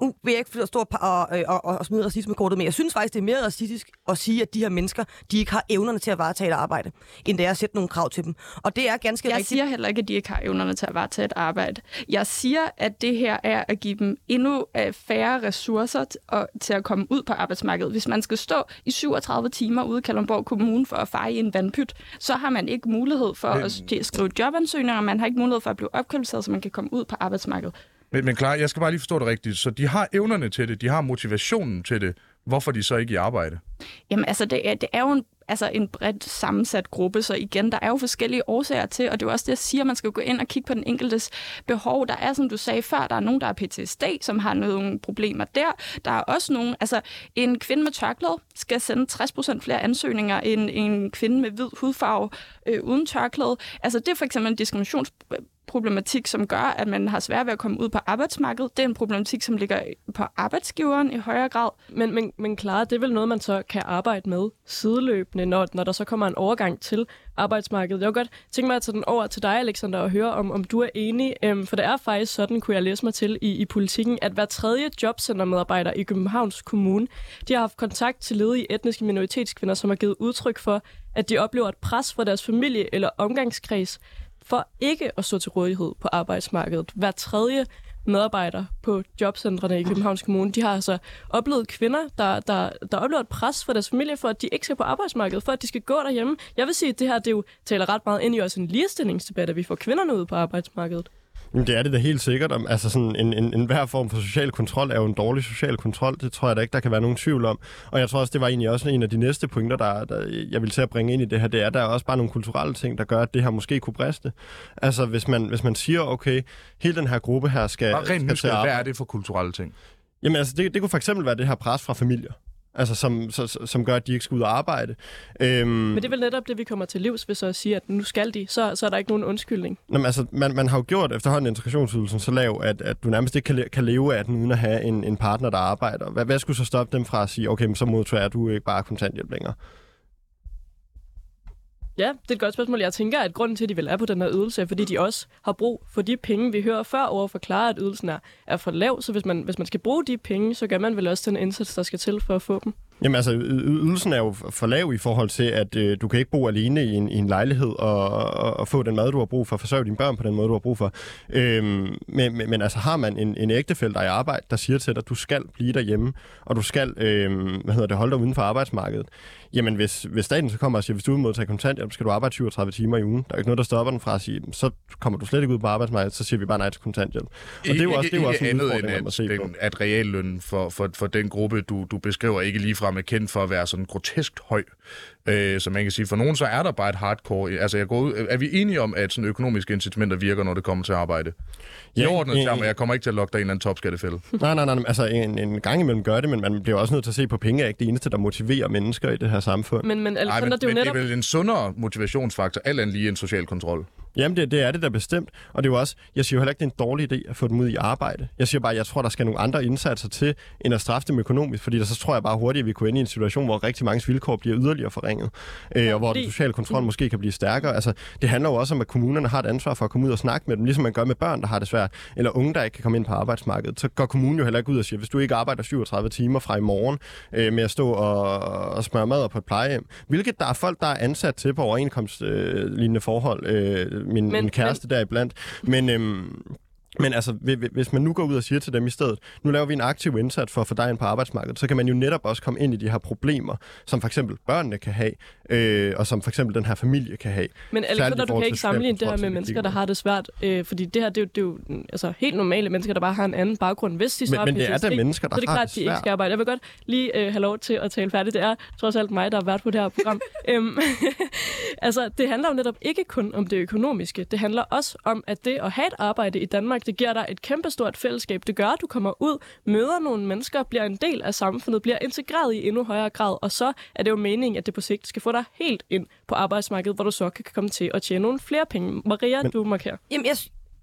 Speaker 5: nu vil jeg ikke stå og, og, og, og smide racismekortet, men jeg synes faktisk, det er mere racistisk at sige, at de her mennesker, de ikke har evnerne til at varetage et arbejde, end det er at sætte nogle krav til dem. Og det er ganske
Speaker 3: jeg
Speaker 5: rigtigt.
Speaker 3: siger heller ikke, at de ikke har evnerne til at varetage et arbejde. Jeg siger, at det her er at give dem endnu øh, færre ressourcer t- og, til at komme ud på arbejdsmarkedet. Hvis man skal stå i 37 timer ude i Kalundborg Kommune for at feje i en vandpyt, så har man ikke mulighed for
Speaker 1: Men-
Speaker 3: at sk- skrive jobansøgninger, man har ikke mulighed for at blive opkvalificeret, så man kan komme ud på arbejdsmarkedet.
Speaker 1: Men, men klar, jeg skal bare lige forstå det rigtigt. Så de har evnerne til det, de har motivationen til det. Hvorfor de så ikke i arbejde?
Speaker 3: Jamen altså, det er, det er jo en, altså en bredt sammensat gruppe, så igen, der er jo forskellige årsager til, og det er jo også det, jeg siger, man skal gå ind og kigge på den enkeltes behov. Der er, som du sagde før, der er nogen, der har PTSD, som har nogle problemer der. Der er også nogen, altså en kvinde med tørklæde skal sende 60% flere ansøgninger end en kvinde med hvid hudfarve øh, uden tørklæde. Altså det er for eksempel en diskriminations problematik, som gør, at man har svært ved at komme ud på arbejdsmarkedet. Det er en problematik, som ligger på arbejdsgiveren i højere grad.
Speaker 2: Men, men, men klar, det er vel noget, man så kan arbejde med sideløbende, når, når der så kommer en overgang til arbejdsmarkedet. Jeg vil godt tænke mig at tage den over til dig, Alexander, og høre, om, om du er enig. Øhm, for det er faktisk sådan, kunne jeg læse mig til i, i politikken, at hver tredje jobcentermedarbejder i Københavns Kommune, de har haft kontakt til ledige etniske minoritetskvinder, som har givet udtryk for, at de oplever et pres fra deres familie eller omgangskreds for ikke at stå til rådighed på arbejdsmarkedet. Hver tredje medarbejder på jobcentrene i Københavns Kommune, de har altså oplevet kvinder, der, der, der oplever et pres fra deres familie for, at de ikke skal på arbejdsmarkedet, for at de skal gå derhjemme. Jeg vil sige, at det her det jo taler ret meget ind i også en ligestillingsdebat, at vi får kvinderne ud på arbejdsmarkedet.
Speaker 4: Jamen, det er det da helt sikkert. Om- Altså sådan en, en, en hver form for social kontrol er jo en dårlig social kontrol. Det tror jeg da ikke, der kan være nogen tvivl om. Og jeg tror også, det var egentlig også en af de næste pointer, der, der jeg vil til at bringe ind i det her. Det er, der er også bare nogle kulturelle ting, der gør, at det her måske kunne briste. Altså hvis man, hvis man siger, okay, hele den her gruppe her skal,
Speaker 1: Bare rent
Speaker 4: skal
Speaker 1: nysgerrig, hvad er det for kulturelle ting?
Speaker 4: Jamen altså, det, det kunne for eksempel være det her pres fra familier. Altså, som, så, som gør, at de ikke skal ud og arbejde. Øhm,
Speaker 2: Men det er vel netop det, vi kommer til livs, hvis så at sige, at nu skal de, så, så er der ikke nogen undskyldning.
Speaker 4: Nå, men altså, man, man har jo gjort efterhånden integrationsydelsen så lav, at, at du nærmest ikke kan, kan leve af den, uden at have en, en partner, der arbejder. Hvad, hvad skulle så stoppe dem fra at sige, okay, men så modtager du ikke bare kontanthjælp længere?
Speaker 2: Ja, det er et godt spørgsmål. Jeg tænker, at grunden til, at de vil er på den her ydelse, er, fordi de også har brug for de penge, vi hører før over forklare, at ydelsen er, er for lav. Så hvis man, hvis man skal bruge de penge, så gør man vel også den indsats, der skal til for at få dem.
Speaker 4: Jamen altså, ydelsen er jo for lav i forhold til, at øh, du kan ikke bo alene i en, i en lejlighed og, og, og få den mad, du har brug for, forsørge dine børn på den måde, du har brug for. Øhm, men, men, men altså, har man en, en ægtefælle, der er i arbejde, der siger til dig, at du skal blive derhjemme, og du skal øh, hvad hedder det, holde dig uden for arbejdsmarkedet, jamen hvis, hvis staten så kommer og siger, hvis du vil modtage kontanthjælp, skal du arbejde 37 timer i ugen. Der er ikke noget, der stopper den fra at sige, så kommer du slet ikke ud på arbejdsmarkedet, så siger vi bare nej til kontanthjælp. Og det er jo også, det er jo også en udfordring, må
Speaker 1: at,
Speaker 4: se på.
Speaker 1: den, at reallønnen for, for, for den gruppe, du, du beskriver, ikke ligefrem er kendt for at være sådan grotesk høj. Øh, så man kan sige, for nogen så er der bare et hardcore... Altså, jeg går ud, er vi enige om, at sådan økonomiske incitamenter virker, når det kommer til arbejde? I
Speaker 4: Ja,
Speaker 1: ordnet
Speaker 4: ja,
Speaker 1: jeg kommer ikke til at lokke dig i en eller anden topskattefælde.
Speaker 4: Nej, nej, nej. Altså, en, en gang imellem gør det, men man bliver også nødt til at se på, penge er ikke det eneste, der motiverer mennesker i det her samfund.
Speaker 2: Men, men Alexander,
Speaker 1: men,
Speaker 2: det er jo
Speaker 1: men det
Speaker 2: netop...
Speaker 1: er vel en sundere motivationsfaktor, alt andet lige en social kontrol.
Speaker 4: Jamen, det, det er det der bestemt. Og det er jo også, jeg siger jo heller ikke, det er en dårlig idé at få dem ud i arbejde. Jeg siger bare, jeg tror, der skal nogle andre indsatser til, end at straffe dem økonomisk, fordi der så tror jeg bare hurtigt, at vi kunne ende i en situation, hvor rigtig mange vilkår bliver yderligere forringet, øh, og hvor den sociale kontrol måske kan blive stærkere. Altså, det handler jo også om, at kommunerne har et ansvar for at komme ud og snakke med dem, ligesom man gør med børn, der har det svært, eller unge, der ikke kan komme ind på arbejdsmarkedet. Så går kommunen jo heller ikke ud og siger, hvis du ikke arbejder 37 timer fra i morgen øh, med at stå og, og smøre mad på et plejehjem, hvilket der er folk, der er ansat til på overenskomstlignende øh, forhold, øh, min,
Speaker 2: Men-
Speaker 4: min kæreste der iblandt. Men, øhm, men altså, hvi- hvi- hvis man nu går ud og siger til dem i stedet, nu laver vi en aktiv indsats for at få dig ind på arbejdsmarkedet, så kan man jo netop også komme ind i de her problemer, som for eksempel børnene kan have, øh, og som for eksempel den her familie kan have.
Speaker 2: Men Alexander, du kan ikke sammenligne det her med mennesker, der har det svært. Øh, fordi det her, det er, jo, det er jo mm, altså, helt normale mennesker, der bare har en anden baggrund. Hvis de så
Speaker 4: Men,
Speaker 2: har
Speaker 4: men det er da mennesker, der
Speaker 2: så er det
Speaker 4: har
Speaker 2: klart,
Speaker 4: det
Speaker 2: at de ikke
Speaker 4: svært.
Speaker 2: skal arbejde. Jeg vil godt lige øh, have lov til at tale færdigt. Det er trods alt mig, der har været på det her program. Øhm, altså, det handler jo netop ikke kun om det økonomiske. Det handler også om, at det at have et arbejde i Danmark, det giver dig et kæmpestort fællesskab. Det gør, at du kommer ud, møder nogle mennesker, bliver en del af samfundet, bliver integreret i endnu højere grad. Og så er det jo meningen, at det på sigt skal få dig helt ind på arbejdsmarkedet, hvor du så kan komme til at tjene nogle flere penge. Maria, Men... du markerer.
Speaker 5: Jamen, jeg,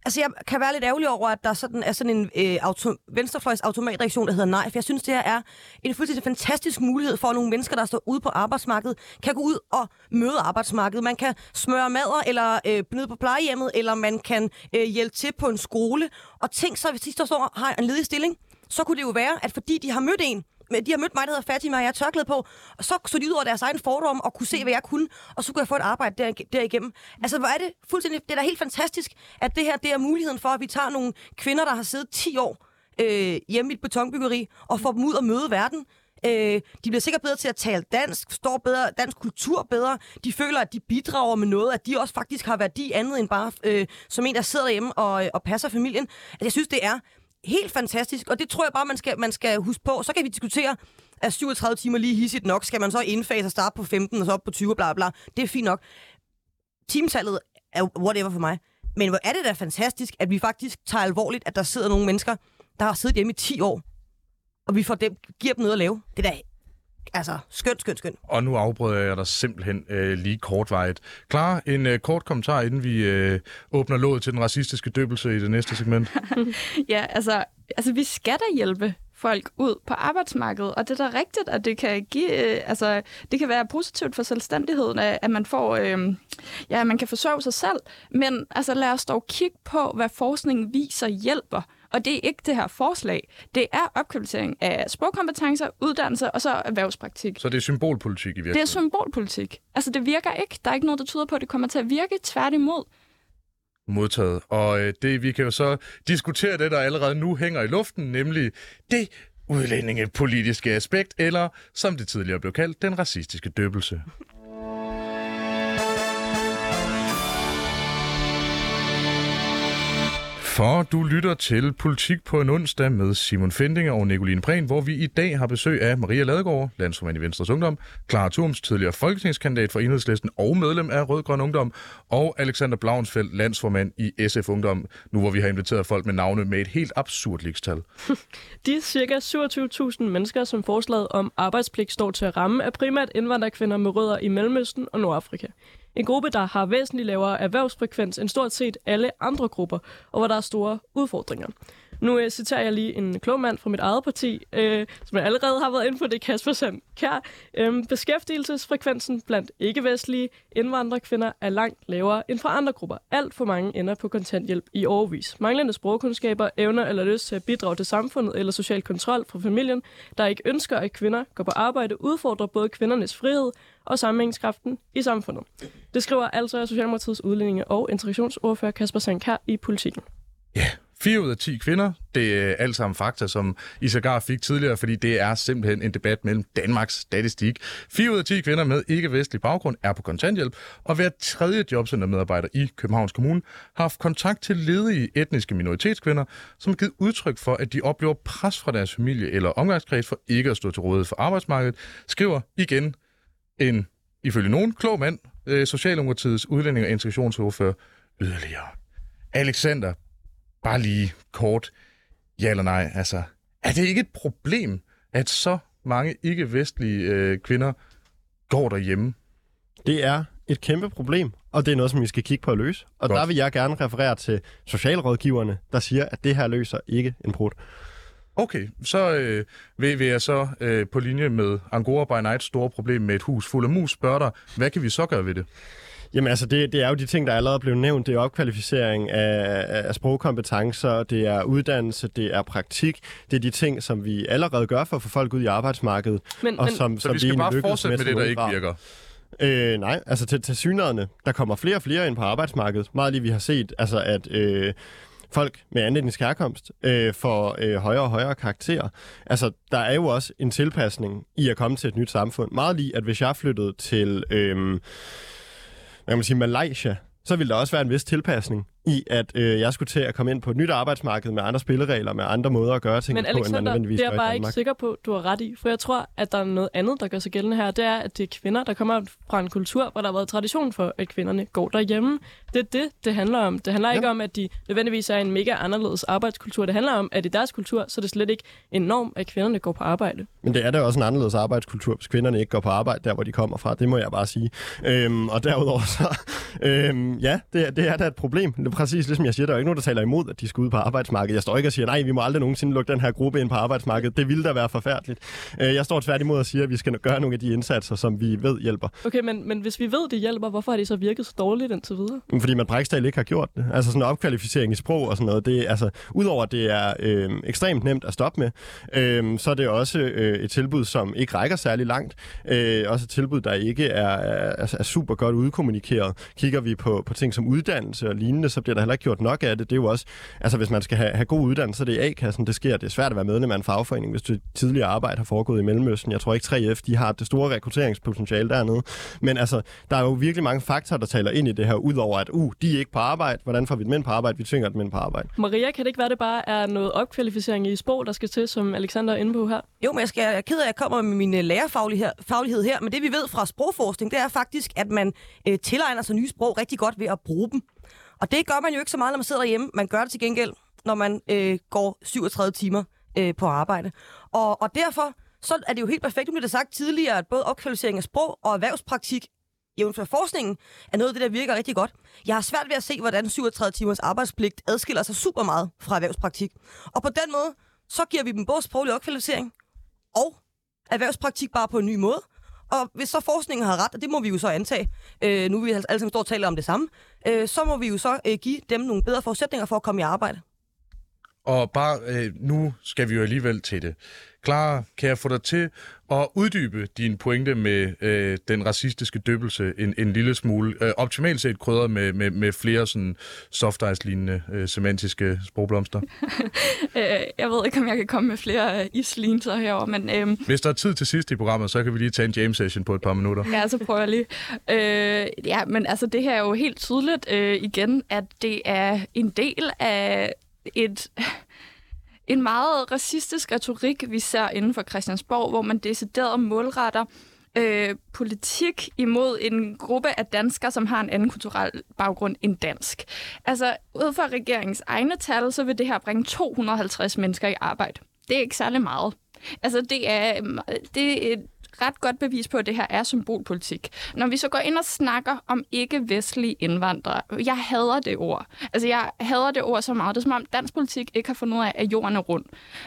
Speaker 5: altså, jeg kan være lidt ærgerlig over, at der sådan, er sådan en øh, auto, venstrefløjs automatreaktion, der hedder nej. For jeg synes, det her er en fuldstændig fantastisk mulighed for, at nogle mennesker, der står ude på arbejdsmarkedet, kan gå ud og møde arbejdsmarkedet. Man kan smøre mader, eller øh, nede på plejehjemmet, eller man kan øh, hjælpe til på en skole. Og tænk så, hvis de står og har en ledig stilling, så kunne det jo være, at fordi de har mødt en, de har mødt mig, der hedder Fatima, og jeg har tørklæde på, og så så de ud over deres egen fordom og kunne se, hvad jeg kunne, og så kunne jeg få et arbejde der, derigennem. Altså, hvor er det fuldstændig, det er da helt fantastisk, at det her, det er muligheden for, at vi tager nogle kvinder, der har siddet 10 år øh, hjemme i et betonbyggeri, og får dem ud og møde verden, Øh, de bliver sikkert bedre til at tale dansk, forstår bedre dansk kultur bedre. De føler, at de bidrager med noget, at de også faktisk har værdi andet end bare øh, som en, der sidder hjemme og, øh, og passer familien. Altså, jeg synes, det er helt fantastisk, og det tror jeg bare, man skal, man skal huske på. Så kan vi diskutere, at 37 timer lige hissigt nok, skal man så indfase og starte på 15 og så op på 20 bla bla. Det er fint nok. Timetallet er whatever for mig. Men hvor er det da fantastisk, at vi faktisk tager alvorligt, at der sidder nogle mennesker, der har siddet hjemme i 10 år, og vi får dem, giver dem noget at lave. Det er da altså skønt, skønt, skønt.
Speaker 1: Og nu afbryder jeg dig simpelthen øh, lige kortvejet. Klar, en øh, kort kommentar, inden vi øh, åbner låget til den racistiske døbelse i det næste segment.
Speaker 3: ja, altså, altså vi skal da hjælpe folk ud på arbejdsmarkedet, og det er da rigtigt, at det kan give, øh, altså, det kan være positivt for selvstændigheden, at, at man får, øh, ja, man kan forsørge sig selv, men altså lad os dog kigge på, hvad forskningen viser hjælper. Og det er ikke det her forslag. Det er opkvalificering af sprogkompetencer, uddannelse og så erhvervspraktik.
Speaker 1: Så det er symbolpolitik i virkeligheden?
Speaker 3: Det er symbolpolitik. Altså, det virker ikke. Der er ikke noget, der tyder på, at det kommer til at virke. Tværtimod.
Speaker 1: Modtaget. Og øh, det, vi kan jo så diskutere det, der allerede nu hænger i luften, nemlig det udlændingepolitiske aspekt, eller som det tidligere blev kaldt, den racistiske døbelse. For du lytter til Politik på en onsdag med Simon Fending og Nicoline Prehn, hvor vi i dag har besøg af Maria Ladegaard, landsformand i Venstres Ungdom, Clara Thums, tidligere folketingskandidat for Enhedslisten og medlem af Rød Grøn Ungdom, og Alexander Blauensfeldt, landsformand i SF Ungdom, nu hvor vi har inviteret folk med navne med et helt absurd ligstal.
Speaker 2: De cirka 27.000 mennesker, som forslaget om arbejdspligt står til at ramme, er primært indvandrerkvinder med rødder i Mellemøsten og Nordafrika. En gruppe, der har væsentligt lavere erhvervsfrekvens end stort set alle andre grupper, og hvor der er store udfordringer. Nu øh, citerer jeg lige en klog mand fra mit eget parti, øh, som jeg allerede har været inde på, det Kasper Sand Kær. Øh, beskæftigelsesfrekvensen blandt ikke-vestlige indvandrerkvinder er langt lavere end fra andre grupper. Alt for mange ender på kontanthjælp i overvis. Manglende sprogkundskaber, evner eller lyst til at bidrage til samfundet eller social kontrol fra familien, der ikke ønsker, at kvinder går på arbejde, udfordrer både kvindernes frihed og sammenhængskraften i samfundet. Det skriver altså Socialdemokratiets udlændinge- og integrationsordfører Kasper Sankar i politikken.
Speaker 1: Ja, yeah. 4 ud af 10 kvinder, det er alt sammen fakta, som I sågar fik tidligere, fordi det er simpelthen en debat mellem Danmarks statistik. 4 ud af 10 kvinder med ikke-vestlig baggrund er på kontanthjælp, og hver tredje jobcentermedarbejder i Københavns Kommune har haft kontakt til ledige etniske minoritetskvinder, som har givet udtryk for, at de oplever pres fra deres familie eller omgangskreds for ikke at stå til rådighed for arbejdsmarkedet, skriver igen en, ifølge nogen, klog mand, øh, Socialdemokratiets udlænding- og integrationsordfører yderligere. Alexander, bare lige kort, ja eller nej, altså, er det ikke et problem, at så mange ikke-vestlige øh, kvinder går derhjemme?
Speaker 4: Det er et kæmpe problem, og det er noget, som vi skal kigge på at løse. Og Godt. der vil jeg gerne referere til socialrådgiverne, der siger, at det her løser ikke en brud.
Speaker 1: Okay, så øh, vil, vil jeg så øh, på linje med Angora by Night store problem med et hus fuld af mus spørge dig, hvad kan vi så gøre ved det?
Speaker 4: Jamen altså, det, det er jo de ting, der allerede er blevet nævnt. Det er opkvalificering af, af sprogkompetencer, det er uddannelse, det er praktik. Det er de ting, som vi allerede gør for at få folk ud i arbejdsmarkedet.
Speaker 1: Men, og som, men, så som vi skal vi bare fortsætte med, med det, der ikke virker?
Speaker 4: Øh, nej, altså til, til synligheden, der kommer flere og flere ind på arbejdsmarkedet. Meget lige vi har set, altså at... Øh, folk med anden herkomst øh, får øh, højere og højere karakterer. Altså, der er jo også en tilpasning i at komme til et nyt samfund. Meget lige, at hvis jeg flyttede til, øh, man kan sige, Malaysia, så ville der også være en vis tilpasning i, at øh, jeg skulle til at komme ind på et nyt arbejdsmarked med andre spilleregler, med andre måder at gøre ting på, end man nødvendigvis
Speaker 2: det er jeg bare ikke sikker på, du har ret i. For jeg tror, at der er noget andet, der gør sig gældende her. Det er, at det er kvinder, der kommer fra en kultur, hvor der har været tradition for, at kvinderne går derhjemme. Det er det, det handler om. Det handler ja. ikke om, at de nødvendigvis er en mega anderledes arbejdskultur. Det handler om, at i deres kultur, så er det slet ikke en norm, at kvinderne går på arbejde.
Speaker 4: Men det er da også en anderledes arbejdskultur, hvis kvinderne ikke går på arbejde der, hvor de kommer fra. Det må jeg bare sige. Øhm, og derudover så, øhm, ja, det, det er da et problem. Præcis ligesom jeg siger, der er ikke nogen, der taler imod, at de skal ud på arbejdsmarkedet. Jeg står ikke og siger, nej, vi må aldrig nogensinde lukke den her gruppe ind på arbejdsmarkedet. Det ville da være forfærdeligt. Øh, jeg står tværtimod og siger, at vi skal gøre nogle af de indsatser, som vi ved hjælper.
Speaker 2: Okay, men, men hvis vi ved, det hjælper, hvorfor har de så virket så dårligt indtil videre?
Speaker 4: Fordi man Brækstad ikke har gjort det. Altså sådan en opkvalificering i sprog og sådan noget. Det, altså, udover at det er øh, ekstremt nemt at stoppe med, øh, så er det også øh, et tilbud, som ikke rækker særlig langt. Øh, også et tilbud, der ikke er, er, er super godt udkommunikeret. Kigger vi på, på ting som uddannelse og lignende, så bliver der heller ikke gjort nok af det. Det er jo også, altså hvis man skal have, have god uddannelse, så det er A-kassen, det sker. Det er svært at være medlem af en fagforening, hvis du tidligere arbejde har foregået i Mellemøsten. Jeg tror ikke 3F, de har det store rekrutteringspotentiale dernede. Men altså, der er jo virkelig mange faktorer, der taler ind i det her, udover at, uh, de er ikke på arbejde. Hvordan får vi et mænd på arbejde? Vi tvinger et mænd på arbejde.
Speaker 2: Maria, kan det ikke være, det bare er noget opkvalificering i sprog, der skal til, som Alexander er inde på her?
Speaker 5: Jo, men jeg, skal, jeg er ked af, at jeg kommer med min øh, lærerfaglighed faglighed her, men det vi ved fra sprogforskning, det er faktisk, at man øh, tilegner sig nye sprog rigtig godt ved at bruge dem. Og det gør man jo ikke så meget, når man sidder hjemme. Man gør det til gengæld, når man øh, går 37 timer øh, på arbejde. Og, og derfor så er det jo helt perfekt, som det sagt tidligere, at både opkvalificering af sprog og erhvervspraktik jævnfør forskningen, er noget af det, der virker rigtig godt. Jeg har svært ved at se, hvordan 37 timers arbejdspligt adskiller sig super meget fra erhvervspraktik. Og på den måde, så giver vi dem både sproglig opkvalificering og erhvervspraktik bare på en ny måde. Og hvis så forskningen har ret, og det må vi jo så antage, øh, nu vi altså alle sammen står og taler om det samme, øh, så må vi jo så øh, give dem nogle bedre forudsætninger for at komme i arbejde.
Speaker 1: Og bare, øh, nu skal vi jo alligevel til det. Clara, kan jeg få dig til at uddybe din pointe med øh, den racistiske døbelse en, en lille smule? Øh, optimalt set krydret med, med, med flere sådan soft ice-lignende øh, semantiske sprogblomster.
Speaker 3: øh, jeg ved ikke, om jeg kan komme med flere øh, islinser herover, men... Øh...
Speaker 1: Hvis der er tid til sidst i programmet, så kan vi lige tage en James-session på et par minutter.
Speaker 3: Ja, så prøver jeg lige. Øh, ja, men altså, det her er jo helt tydeligt øh, igen, at det er en del af et en meget racistisk retorik, vi ser inden for Christiansborg, hvor man decideret målretter øh, politik imod en gruppe af danskere, som har en anden kulturel baggrund end dansk. Altså, ud fra regeringens egne tal, så vil det her bringe 250 mennesker i arbejde. Det er ikke særlig meget. Altså, det er, det er ret godt bevis på, at det her er symbolpolitik. Når vi så går ind og snakker om ikke-vestlige indvandrere, jeg hader det ord. Altså, jeg hader det ord så meget. Det er som om dansk politik ikke har fundet ud af, at jorden er rund.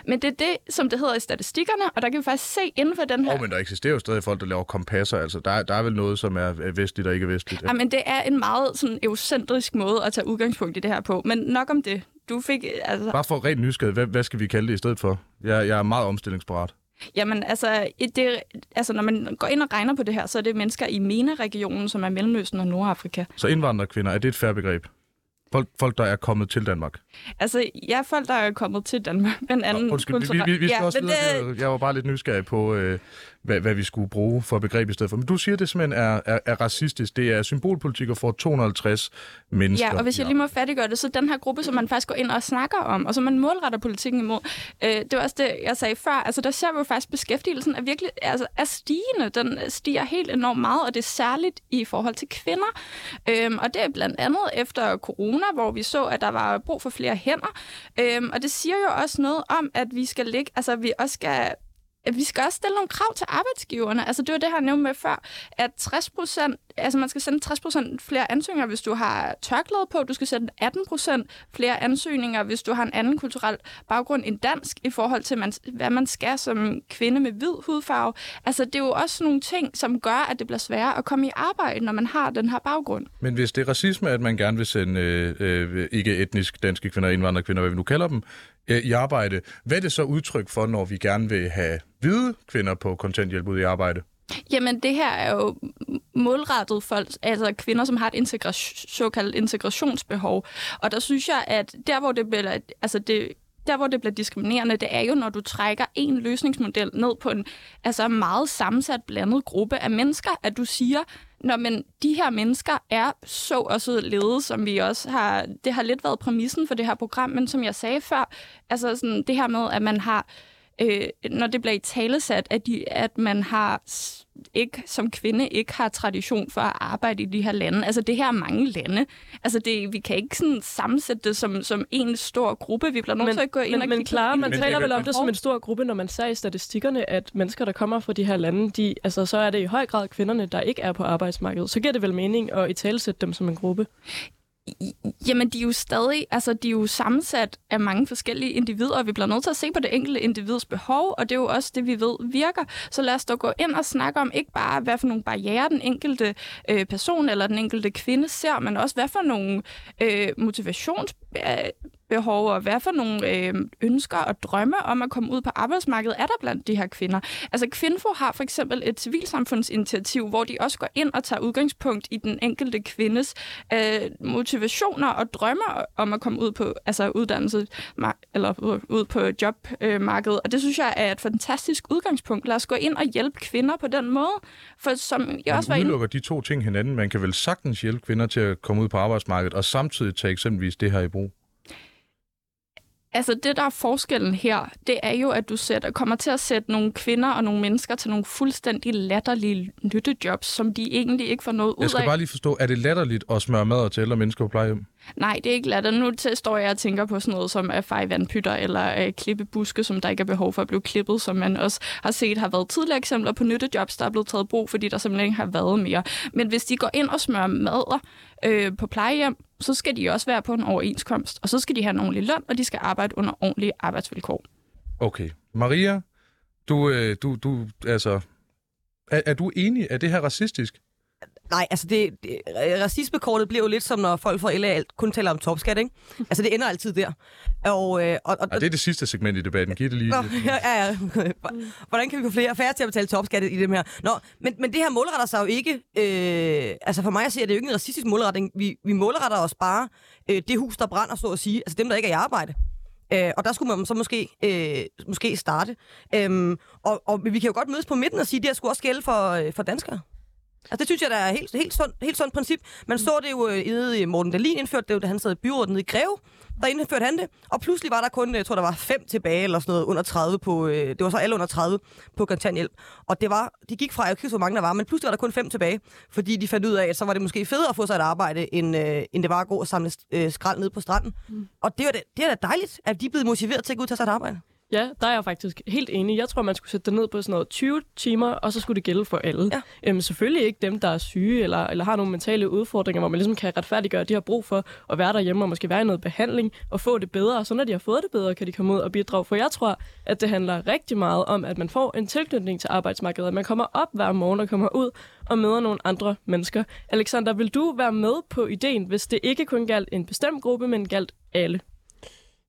Speaker 3: Men det er det, som det hedder i statistikkerne, og der kan vi faktisk se inden for den her...
Speaker 1: Oh, men der eksisterer jo stadig folk, der laver kompasser. Altså, der, der er vel noget, som er vestligt og ikke vestligt.
Speaker 3: Ja. men det er en meget sådan eurocentrisk måde at tage udgangspunkt i det her på. Men nok om det. Du fik... Altså...
Speaker 1: Bare for rent nysgerrig, hvad, hvad skal vi kalde det i stedet for? Jeg, jeg er meget omstillingsparat.
Speaker 3: Jamen, altså, det, altså, når man går ind og regner på det her, så er det mennesker i MENA-regionen, som er Mellemøsten og Nordafrika.
Speaker 1: Så indvandrerkvinder, er det et færre begreb? Folk, folk, der er kommet til Danmark?
Speaker 3: Altså, ja, folk, der er kommet til Danmark. Men anden
Speaker 1: Nå, undskyld, vi, vi, vi skal ja, også videre. Det... Jeg var bare lidt nysgerrig på, øh, hvad, hvad vi skulle bruge for begreb i stedet for. Men du siger, det simpelthen er, er, er racistisk. Det er symbolpolitik og får 250 mennesker.
Speaker 3: Ja, og hvis jeg lige må fattiggøre det, så den her gruppe, som man faktisk går ind og snakker om, og som man målretter politikken imod, øh, det var også det, jeg sagde før, altså der ser vi jo faktisk, beskæftigelsen er virkelig altså, er stigende. Den stiger helt enormt meget, og det er særligt i forhold til kvinder. Øhm, og det er blandt andet efter corona, hvor vi så, at der var brug for flere hænder. Øhm, og det siger jo også noget om, at vi skal ligge, altså vi også skal vi skal også stille nogle krav til arbejdsgiverne. Altså, det var det, jeg nævnte med før, at 60 procent, altså man skal sende 60 procent flere ansøgninger, hvis du har tørklæde på. Du skal sende 18 procent flere ansøgninger, hvis du har en anden kulturel baggrund end dansk, i forhold til, man, hvad man skal som kvinde med hvid hudfarve. Altså, det er jo også nogle ting, som gør, at det bliver sværere at komme i arbejde, når man har den her baggrund.
Speaker 1: Men hvis det er racisme, at man gerne vil sende øh, øh, ikke etnisk danske kvinder, indvandrerkvinder, hvad vi nu kalder dem, øh, i arbejde, hvad er det så udtryk for, når vi gerne vil have hvide kvinder på kontanthjælp ud i arbejde?
Speaker 3: Jamen, det her er jo målrettet folk, altså kvinder, som har et integra- såkaldt integrationsbehov. Og der synes jeg, at der, hvor det bliver, altså det, der, hvor det bliver diskriminerende, det er jo, når du trækker en løsningsmodel ned på en altså meget sammensat blandet gruppe af mennesker, at du siger, når men de her mennesker er så også ledet, som vi også har, det har lidt været præmissen for det her program, men som jeg sagde før, altså sådan det her med, at man har øh, når det bliver i talesat, at, de, at man har ikke som kvinde ikke har tradition for at arbejde i de her lande. Altså det her er mange lande. Altså det, vi kan ikke sådan sammensætte det som, som en stor gruppe. Vi bliver nødt til at gå ind
Speaker 2: men,
Speaker 3: og
Speaker 2: Men klar, man
Speaker 1: Men
Speaker 2: taler vel om det som en stor gruppe, når man ser i statistikkerne, at mennesker, der kommer fra de her lande, de, altså, så er det i høj grad kvinderne, der ikke er på arbejdsmarkedet. Så giver det vel mening at i talesætte dem som en gruppe.
Speaker 3: Jamen, de er jo stadig, altså de er jo sammensat af mange forskellige individer, og vi bliver nødt til at se på det enkelte individs behov, og det er jo også det, vi ved virker. Så lad os da gå ind og snakke om ikke bare, hvad for nogle barriere den enkelte øh, person eller den enkelte kvinde ser, men også hvad for nogle øh, motivations behov, og hvad for nogle øh, ønsker og drømme om at komme ud på arbejdsmarkedet er der blandt de her kvinder. Altså Kvinfo har for eksempel et civilsamfundsinitiativ, hvor de også går ind og tager udgangspunkt i den enkelte kvindes øh, motivationer og drømme om at komme ud på altså uddannelse eller ud på jobmarkedet. Og det synes jeg er et fantastisk udgangspunkt. Lad os gå ind og hjælpe kvinder på den måde. For som jeg også var
Speaker 1: udelukker de to ting hinanden. Man kan vel sagtens hjælpe kvinder til at komme ud på arbejdsmarkedet, og samtidig tage eksempelvis det her i brug?
Speaker 3: Altså det, der er forskellen her, det er jo, at du sætter, kommer til at sætte nogle kvinder og nogle mennesker til nogle fuldstændig latterlige nyttejobs, som de egentlig ikke får noget ud af.
Speaker 1: Jeg skal af. bare lige forstå, er det latterligt at smøre mad til ældre mennesker på plejehjem?
Speaker 3: Nej, det er ikke latterligt. Nu står jeg og tænker på sådan noget som at feje vandpytter eller at klippe buske, som der ikke er behov for at blive klippet, som man også har set har været tidligere eksempler på nyttejobs, der er blevet taget brug, fordi der simpelthen ikke har været mere. Men hvis de går ind og smører mader øh, på plejehjem, så skal de også være på en overenskomst, og så skal de have en ordentlig løn, og de skal arbejde under ordentlige arbejdsvilkår.
Speaker 1: Okay. Maria, du, øh, du, du altså, er, er du enig? Er det her racistisk?
Speaker 5: Nej, altså det, det, racismekortet bliver jo lidt som, når folk fra LA kun taler om topskat, ikke? Altså det ender altid der.
Speaker 1: Og, øh, og, og, ja, det er det sidste segment i debatten. Giv det lige. Nå,
Speaker 5: ja, ja. Hvordan kan vi få flere færre til at betale topskat i dem her? Nå, men, men det her målretter sig jo ikke... Øh, altså for mig at se, er det jo ikke en racistisk målretning. Vi, vi målretter os bare øh, det hus, der brænder, så at sige. Altså dem, der ikke er i arbejde. Øh, og der skulle man så måske, øh, måske starte. Øh, og, og vi kan jo godt mødes på midten og sige, at det her skulle også gælde for, øh, for danskere. Altså, det synes jeg, der er helt, helt, sund, helt sundt princip. Man så det jo i øh, Morten Dahlin indførte det jo, da han sad i byrådet nede i Greve. Der indførte han det, og pludselig var der kun, jeg tror, der var fem tilbage, eller sådan noget, under 30 på, øh, det var så alle under 30 på kontanthjælp. Og det var, de gik fra, jeg kan hvor mange der var, men pludselig var der kun fem tilbage, fordi de fandt ud af, at så var det måske federe at få sig et arbejde, end, øh, end det var at gå og samle øh, skrald ned på stranden. Mm. Og det er, da, det er da dejligt, at de er blevet motiveret til at gå ud og tage sig et arbejde.
Speaker 2: Ja, der er jeg faktisk helt enig. Jeg tror, man skulle sætte det ned på sådan noget 20 timer, og så skulle det gælde for alle. Ja. Øhm, selvfølgelig ikke dem, der er syge eller, eller har nogle mentale udfordringer, hvor man ligesom kan retfærdiggøre, at de har brug for at være derhjemme og måske være i noget behandling og få det bedre. Og så når de har fået det bedre, kan de komme ud og bidrage. For jeg tror, at det handler rigtig meget om, at man får en tilknytning til arbejdsmarkedet. At man kommer op hver morgen og kommer ud og møder nogle andre mennesker. Alexander, vil du være med på ideen, hvis det ikke kun galt en bestemt gruppe, men galt alle?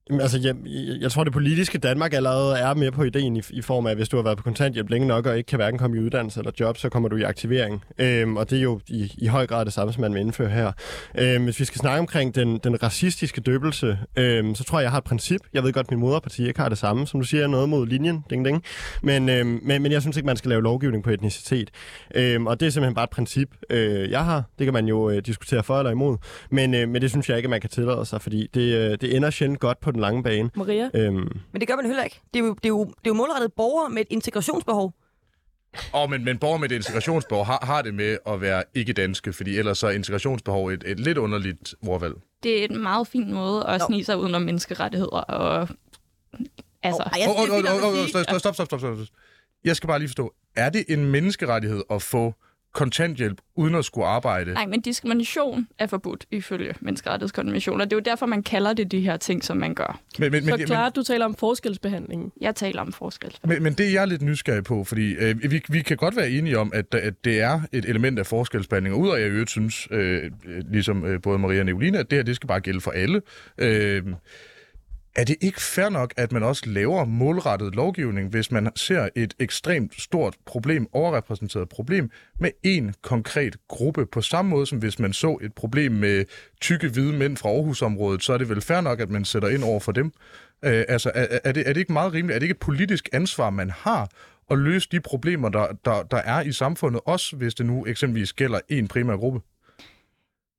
Speaker 4: Jamen, altså, jeg, jeg tror, det politiske Danmark allerede er mere på ideen i, i form af, at hvis du har været på kontanthjælp længe nok, og ikke kan hverken komme i uddannelse eller job, så kommer du i aktivering. Øhm, og det er jo i, i høj grad det samme, som man vil indføre her. Øhm, hvis vi skal snakke omkring den, den racistiske døbelse, øhm, så tror jeg, jeg har et princip. Jeg ved godt, at min moderparti ikke har det samme. Som du siger, noget mod linjen. Ding, ding. Men, øhm, men, men jeg synes ikke, man skal lave lovgivning på etnicitet. Øhm, og det er simpelthen bare et princip, øh, jeg har. Det kan man jo øh, diskutere for eller imod. Men, øh, men det synes jeg ikke, man kan tillade sig, fordi det, øh, det ender sjældent godt på den lange bane.
Speaker 2: Maria? Øhm.
Speaker 5: Men det gør man heller ikke. Det er jo, det er jo, det er jo målrettet borgere med et integrationsbehov.
Speaker 1: Åh, oh, men, men borgere med et integrationsbehov har, har det med at være ikke-danske, fordi ellers er integrationsbehov et, et lidt underligt ordvalg.
Speaker 3: Det er en meget fin måde at snige sig udenom menneskerettigheder og... Altså...
Speaker 1: Stop, stop, stop, stop, stop. Jeg skal bare lige forstå, er det en menneskerettighed at få kontanthjælp uden at skulle arbejde.
Speaker 3: Nej, men diskrimination er forbudt ifølge menneskerettighedskonventioner. Det er jo derfor, man kalder det de her ting, som man gør.
Speaker 2: Men, men, Så klart, du taler om forskelsbehandling.
Speaker 3: Jeg taler om forskelsbehandling.
Speaker 1: Men, men det er jeg lidt nysgerrig på, fordi øh, vi, vi kan godt være enige om, at, at det er et element af forskelsbehandling. Og ud af, at jeg øvrigt synes, øh, ligesom øh, både Maria og Nicoline, at det her det skal bare gælde for alle. Øh, er det ikke fair nok, at man også laver målrettet lovgivning, hvis man ser et ekstremt stort problem, overrepræsenteret problem, med en konkret gruppe? På samme måde som hvis man så et problem med tykke hvide mænd fra Aarhusområdet, så er det vel fair nok, at man sætter ind over for dem? Øh, altså, er, er, det, er det ikke meget rimeligt? Er det ikke et politisk ansvar, man har at løse de problemer, der, der, der er i samfundet, også hvis det nu eksempelvis gælder en primær gruppe?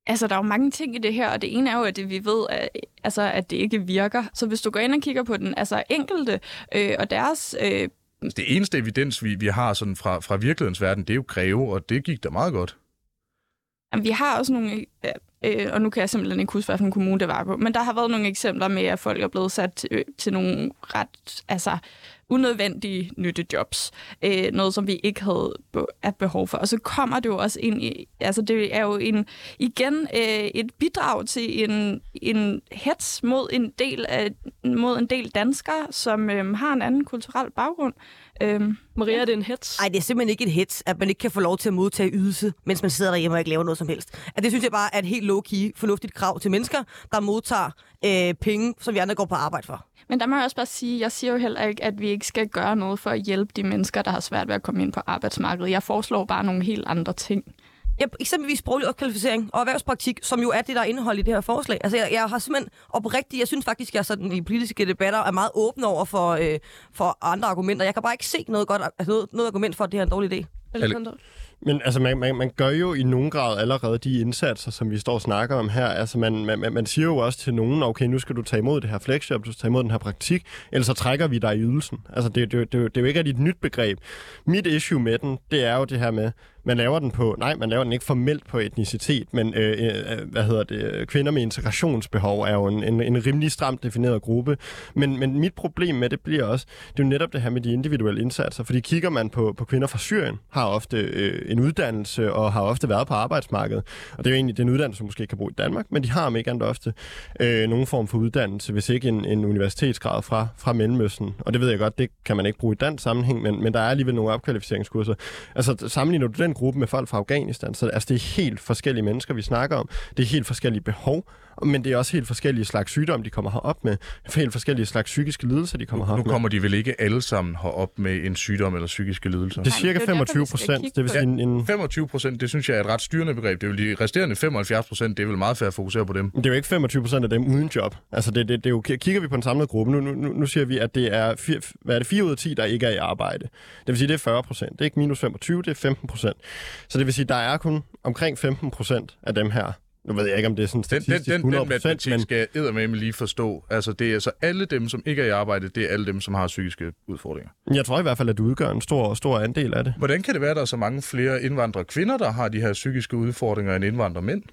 Speaker 3: Altså, der er jo mange ting i det her, og det ene er jo, at det, vi ved, at, altså, at det ikke virker. Så hvis du går ind og kigger på den altså enkelte øh, og deres... Øh,
Speaker 1: det eneste evidens, vi, vi har sådan fra, fra virkelighedens verden, det er jo kræve, og det gik da meget godt.
Speaker 3: Jamen, vi har også nogle... Øh, og nu kan jeg simpelthen ikke huske, hvilken kommune det var på, men der har været nogle eksempler med, at folk er blevet sat til, øh, til nogle ret altså, unødvendige nyttejobs. Øh, noget, som vi ikke havde be- behov for. Og så kommer det jo også ind i, altså det er jo en, igen øh, et bidrag til en, en hets mod en del af, mod en del danskere, som øh, har en anden kulturel baggrund. Øh,
Speaker 2: Maria, er det en hets?
Speaker 5: Nej, det er simpelthen ikke et hits, at man ikke kan få lov til at modtage ydelse, mens man sidder derhjemme og ikke laver noget som helst. At det synes jeg bare er et helt low-key, fornuftigt krav til mennesker, der modtager øh, penge, som vi andre går på arbejde for.
Speaker 3: Men der må jeg også bare sige, jeg siger jo heller ikke, at vi ikke skal gøre noget for at hjælpe de mennesker, der har svært ved at komme ind på arbejdsmarkedet. Jeg foreslår bare nogle helt andre ting.
Speaker 5: Ja, eksempelvis sproglig opkvalificering og erhvervspraktik, som jo er det, der er indhold i det her forslag. Altså, jeg, jeg har simpelthen oprigtigt, jeg synes faktisk, jeg sådan i politiske debatter er meget åben over for, øh, for andre argumenter. Jeg kan bare ikke se noget, godt, altså noget, noget argument for, at det her er en dårlig idé.
Speaker 2: Alexander?
Speaker 4: Men altså, man, man, man gør jo i nogen grad allerede de indsatser, som vi står og snakker om her. Altså, man, man, man siger jo også til nogen, okay, nu skal du tage imod det her flexjob, du skal tage imod den her praktik, ellers så trækker vi dig i ydelsen. Altså, det, det, det, det er jo ikke et nyt begreb. Mit issue med den, det er jo det her med, man laver den på, nej, man laver den ikke formelt på etnicitet, men øh, øh, øh hvad hedder det, øh, kvinder med integrationsbehov er jo en, en, en rimelig stramt defineret gruppe. Men, men mit problem med det bliver også, det er jo netop det her med de individuelle indsatser, fordi kigger man på, på kvinder fra Syrien, har ofte øh, en uddannelse og har ofte været på arbejdsmarkedet, og det er jo egentlig den uddannelse, som måske kan bo i Danmark, men de har om ikke andet ofte øh, nogen form for uddannelse, hvis ikke en, en universitetsgrad fra, fra Mellemøsten. Og det ved jeg godt, det kan man ikke bruge i dansk sammenhæng, men, men der er alligevel nogle opkvalificeringskurser. Altså sammenligner du den gruppe med folk fra Afghanistan. Så altså, det er helt forskellige mennesker, vi snakker om. Det er helt forskellige behov, men det er også helt forskellige slags sygdomme, de kommer herop med. Helt forskellige slags psykiske lidelser, de kommer herop
Speaker 1: nu kommer de vel ikke alle sammen herop med en sygdom eller psykiske lidelser?
Speaker 4: Det er cirka
Speaker 3: det er jo derfor,
Speaker 4: 25
Speaker 3: vi skal
Speaker 4: procent. Det vil sige en, en,
Speaker 1: 25 procent, det synes jeg er et ret styrende begreb. Det er jo de resterende 75 procent, det er vel meget fair at fokusere på dem.
Speaker 4: det er jo ikke 25 procent af dem uden job. Altså det, det, det er jo, kigger vi på en samlet gruppe, nu, nu, nu nu siger vi, at det er, 4, hvad er det 4 ud af 10, der ikke er i arbejde. Det vil sige, det er 40 procent. Det er ikke minus 25, det er 15 procent. Så det vil sige, der er kun omkring 15 procent af dem her. Nu ved jeg ikke, om det er sådan
Speaker 1: Den, den,
Speaker 4: statistisk
Speaker 1: den,
Speaker 4: 100
Speaker 1: den matematik
Speaker 4: men
Speaker 1: skal jeg med lige forstå. Altså, det er så alle dem, som ikke er i arbejde, det er alle dem, som har psykiske udfordringer.
Speaker 4: jeg tror i hvert fald, at du udgør en stor, stor andel af det.
Speaker 1: Hvordan kan det være, at der er så mange flere indvandrere kvinder, der har de her psykiske udfordringer, end indvandrere mænd?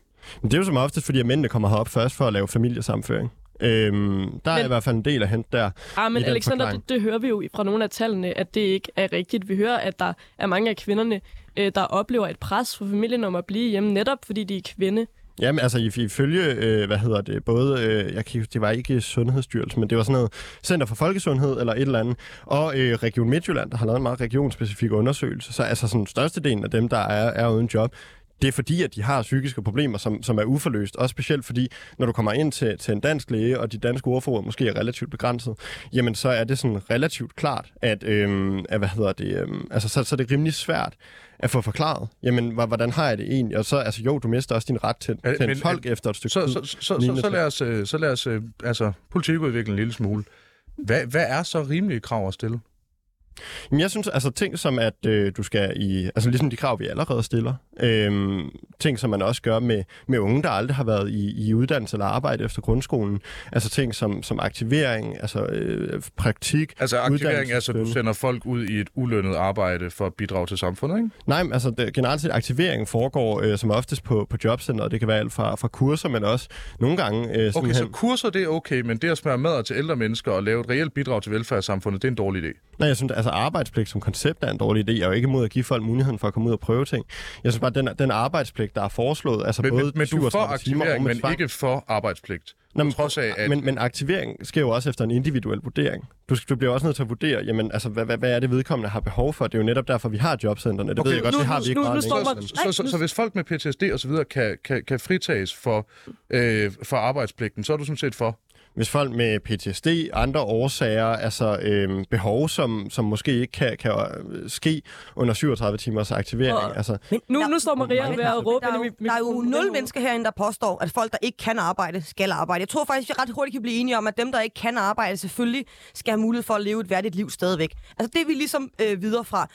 Speaker 4: Men det er jo som oftest, fordi at mændene kommer herop først for at lave familiesamføring. Øhm, der er
Speaker 2: Men-
Speaker 4: i hvert fald en del at hente der.
Speaker 2: Ah, men Alexander,
Speaker 4: forklaring.
Speaker 2: det, det hører vi jo fra nogle af tallene, at det ikke er rigtigt. Vi hører, at der er mange af kvinderne, øh, der oplever et pres fra familien om at blive hjemme, netop fordi de er kvinde.
Speaker 4: Jamen, altså ifølge, øh, hvad hedder det, både, øh, jeg kan, det var ikke Sundhedsstyrelsen, men det var sådan noget Center for Folkesundhed eller et eller andet, og øh, Region Midtjylland, der har lavet en meget regionspecifik undersøgelse. Så altså sådan størstedelen af dem, der er, er uden job, det er fordi, at de har psykiske problemer, som, som er uforløst. Også specielt fordi, når du kommer ind til, til en dansk læge, og de danske ordforråd måske er relativt begrænset, jamen så er det sådan relativt klart, at, øhm, at hvad hedder det, øhm, altså så, så er det rimelig svært at få forklaret, jamen hvordan har jeg det egentlig? Og så, altså jo, du mister også din ret til,
Speaker 1: Ja,
Speaker 4: til en
Speaker 1: men-
Speaker 4: tolk efter et stykke
Speaker 1: Så,
Speaker 4: tid.
Speaker 1: så, så, så, så,
Speaker 4: ting.
Speaker 1: lad os, øh, så lad os øh, altså, politikudvikle en lille smule. Hvad, hvad er så rimelige krav at stille?
Speaker 4: Jamen, jeg synes, altså ting som, at øh, du skal i... Altså ligesom de krav, vi allerede stiller. Øhm, ting, som man også gør med, med unge, der aldrig har været i, i uddannelse eller arbejde efter grundskolen. Altså ting som, som aktivering, altså øh, praktik.
Speaker 1: Altså aktivering, altså du sender folk ud i et ulønnet arbejde for at bidrage til samfundet, ikke?
Speaker 4: Nej, men altså det, generelt set aktivering foregår øh, som oftest på, på jobcenteret. Det kan være alt fra, fra kurser, men også nogle gange... Øh,
Speaker 1: Okay, så
Speaker 4: hen-
Speaker 1: kurser, det er okay, men det at smøre mad til ældre mennesker og lave et reelt bidrag til velfærdssamfundet, det er en dårlig idé.
Speaker 4: Nej, jeg synes, altså arbejdspligt som koncept er en dårlig idé. Jeg er jo ikke imod at give folk muligheden for at komme ud og prøve ting. Jeg synes bare, at den, den arbejdspligt, der er foreslået, altså
Speaker 1: Men,
Speaker 4: både
Speaker 1: men, men du for
Speaker 4: 37 timer og
Speaker 1: aktivering, men
Speaker 4: tvang-
Speaker 1: ikke for arbejdspligt.
Speaker 4: Nå, men,
Speaker 1: trods af, at-
Speaker 4: men, men aktivering sker jo også efter en individuel vurdering. Du, skal- du bliver også nødt til at vurdere, jamen, altså, hvad, hvad, hvad er det vedkommende har behov for? Det er jo netop derfor, vi har jobcentrene. Det
Speaker 1: Okay,
Speaker 4: ved jeg godt,
Speaker 2: nu-
Speaker 4: det har
Speaker 2: nu-
Speaker 4: vi ikke
Speaker 2: nu-
Speaker 4: meget
Speaker 2: nu man-
Speaker 1: Så, så, så, så hvis folk med PTSD og så videre kan, kan, kan fritages for, øh, for arbejdspligten, så er du sådan set for.
Speaker 4: Hvis folk med PTSD, andre årsager, altså øhm, behov, som, som måske ikke kan, kan øh, ske under 37 timers aktivering.
Speaker 2: Og-
Speaker 4: altså,
Speaker 5: Men
Speaker 2: Nu,
Speaker 5: der-
Speaker 2: nu står Maria ved at råbe
Speaker 5: der,
Speaker 2: ind
Speaker 5: er
Speaker 2: i
Speaker 5: jo,
Speaker 2: mik-
Speaker 5: der er jo nul mennesker herinde, der påstår, at folk, der ikke kan arbejde, skal arbejde. Jeg tror faktisk, vi ret hurtigt kan blive enige om, at dem, der ikke kan arbejde, selvfølgelig skal have mulighed for at leve et værdigt liv stadigvæk. Altså det er vi ligesom øh, videre fra.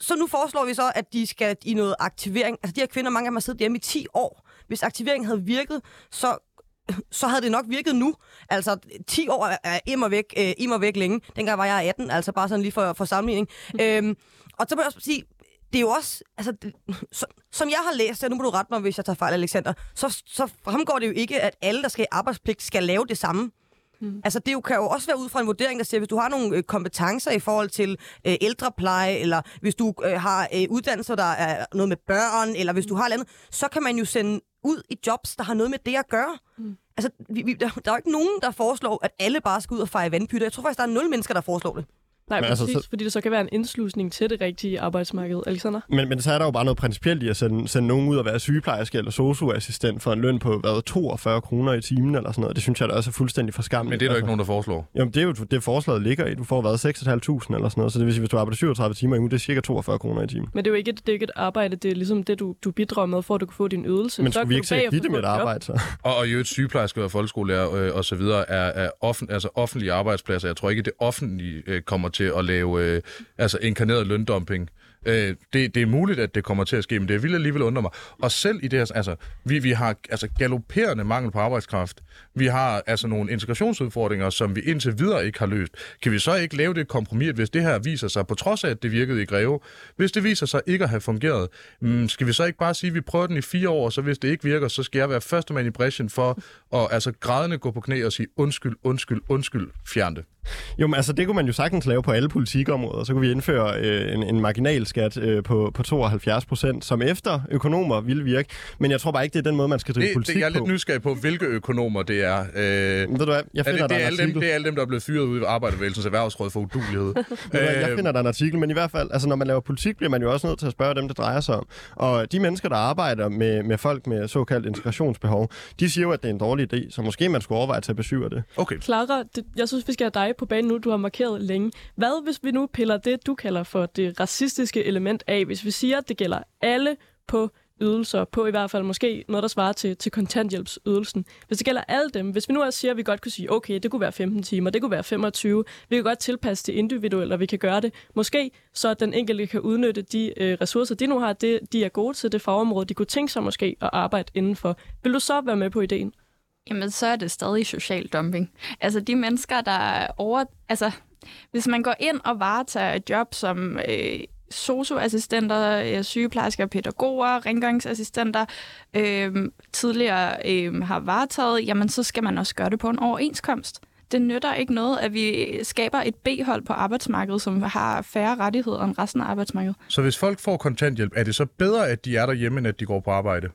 Speaker 5: Så nu foreslår vi så, at de skal i noget aktivering. Altså de her kvinder, mange af dem har siddet hjemme i 10 år. Hvis aktivering havde virket, så så havde det nok virket nu. Altså, 10 år er- er immer væk, øh, immer væk længe. Dengang var jeg 18, altså bare sådan lige for, for sammenligning. Øhm, og så må jeg også sige, det er jo også, altså, det, så, som jeg har læst, og nu må du rette mig, hvis jeg tager fejl, Alexander, så, så fremgår det jo ikke, at alle, der skal i arbejdspligt, skal lave det samme. Mm. Altså, det jo, kan jo også være ud fra en vurdering, der siger, hvis du har nogle øh, kompetencer i forhold til øh, ældrepleje, eller hvis du øh, har øh, uddannelser, der er noget med børn, eller hvis du har andet, så kan man jo sende ud i jobs, der har noget med det at gøre. Mm. Altså, vi, vi, der, der er jo ikke nogen, der foreslår, at alle bare skal ud og fejre vandpytter. Jeg tror faktisk, der er nul mennesker, der foreslår det.
Speaker 2: Nej,
Speaker 4: Men
Speaker 2: præcis,
Speaker 4: altså,
Speaker 2: altså, så... fordi det så kan være en indslusning til det rigtige arbejdsmarked. Alexander?
Speaker 4: Men, men så er der jo bare noget principielt i at sende, sende nogen ud og være sygeplejerske eller socioassistent for en løn på hvad, 42 kroner i timen eller sådan noget. Det synes jeg da også er fuldstændig for skamligt.
Speaker 1: Men det er der ikke nogen, der foreslår.
Speaker 4: Jamen, det er jo det, forslaget ligger i. Du får været 6.500 eller sådan noget. Så det vil sige, hvis du arbejder 37 timer i ugen, det er cirka 42 kroner i timen.
Speaker 2: Men det er jo ikke, et- det er ikke et arbejde, det er ligesom det, du, du bidrager med, for at du kan få din ydelse.
Speaker 4: Men
Speaker 2: så
Speaker 4: skulle vi ikke
Speaker 2: bagefter
Speaker 4: give med et arbejde, så?
Speaker 1: Og, og i øvrigt sygeplejersker og folkeskolelærer øh, og så videre er, er offen, altså offentlige arbejdspladser. Jeg tror ikke, det offentlige øh, kommer til at lave øh, altså inkarneret løndumping. Øh, det, det er muligt, at det kommer til at ske, men det vil alligevel undre mig. Og selv i det her, altså, vi, vi har altså galopperende mangel på arbejdskraft. Vi har altså nogle integrationsudfordringer, som vi indtil videre ikke har løst. Kan vi så ikke lave det kompromis, at hvis det her viser sig, på trods af, at det virkede i Greve, hvis det viser sig ikke at have fungeret, mm, skal vi så ikke bare sige, at vi prøver den i fire år, og så hvis det ikke virker, så skal jeg være første mand i bræschen for at altså, grædende gå på knæ og sige undskyld, undskyld, undskyld, fjern det.
Speaker 4: Jo, men altså, det kunne man jo sagtens lave på alle politikområder. Så kunne vi indføre øh, en, en marginalskat øh, på, på 72 procent, som efter økonomer ville virke. Men jeg tror bare ikke, det er den måde, man skal drive
Speaker 1: Det,
Speaker 4: politik
Speaker 1: det, jeg er
Speaker 4: på.
Speaker 1: lidt nysgerrig på, hvilke økonomer det er. Øh,
Speaker 4: Ved du hvad, jeg
Speaker 1: er
Speaker 4: finder
Speaker 1: det, det,
Speaker 4: der
Speaker 1: er alle dem,
Speaker 4: artikel.
Speaker 1: det er alle dem, der er blevet fyret ud i Arbejderbevægelsens Erhvervsråd for udulighed.
Speaker 4: Hvad, Jeg
Speaker 1: Øh,
Speaker 4: finder der en artikel, men i hvert fald, altså når man laver politik, bliver man jo også nødt til at spørge dem, det drejer sig om. Og de mennesker, der arbejder med, med folk med såkaldt integrationsbehov, de siger jo, at det er en dårlig idé, så måske man skulle overveje at tage besøg af det.
Speaker 1: Okay.
Speaker 2: Clara, det, jeg synes, vi skal have dig på banen nu. Du har markeret længe. Hvad hvis vi nu piller det, du kalder for det racistiske element af? Hvis vi siger, at det gælder alle på ydelser, på i hvert fald måske noget, der svarer til, til kontanthjælpsydelsen. Hvis det gælder alle dem, hvis vi nu også siger, at vi godt kunne sige, okay, det kunne være 15 timer, det kunne være 25, vi kan godt tilpasse det individuelt, og vi kan gøre det måske, så den enkelte kan udnytte de øh, ressourcer, de nu har, det, de er gode til det fagområde, de kunne tænke sig måske at arbejde indenfor. Vil du så være med på ideen?
Speaker 3: Jamen, så er det stadig social dumping. Altså, de mennesker, der er over... Altså, hvis man går ind og varetager et job som øh, socioassistenter, øh, sygeplejersker, pædagoger, rengøringsassistenter, øh, tidligere øh, har varetaget, jamen, så skal man også gøre det på en overenskomst. Det nytter ikke noget, at vi skaber et B-hold på arbejdsmarkedet, som har færre rettigheder end resten af arbejdsmarkedet.
Speaker 1: Så hvis folk får kontanthjælp, er det så bedre, at de er derhjemme, end at de går på arbejde?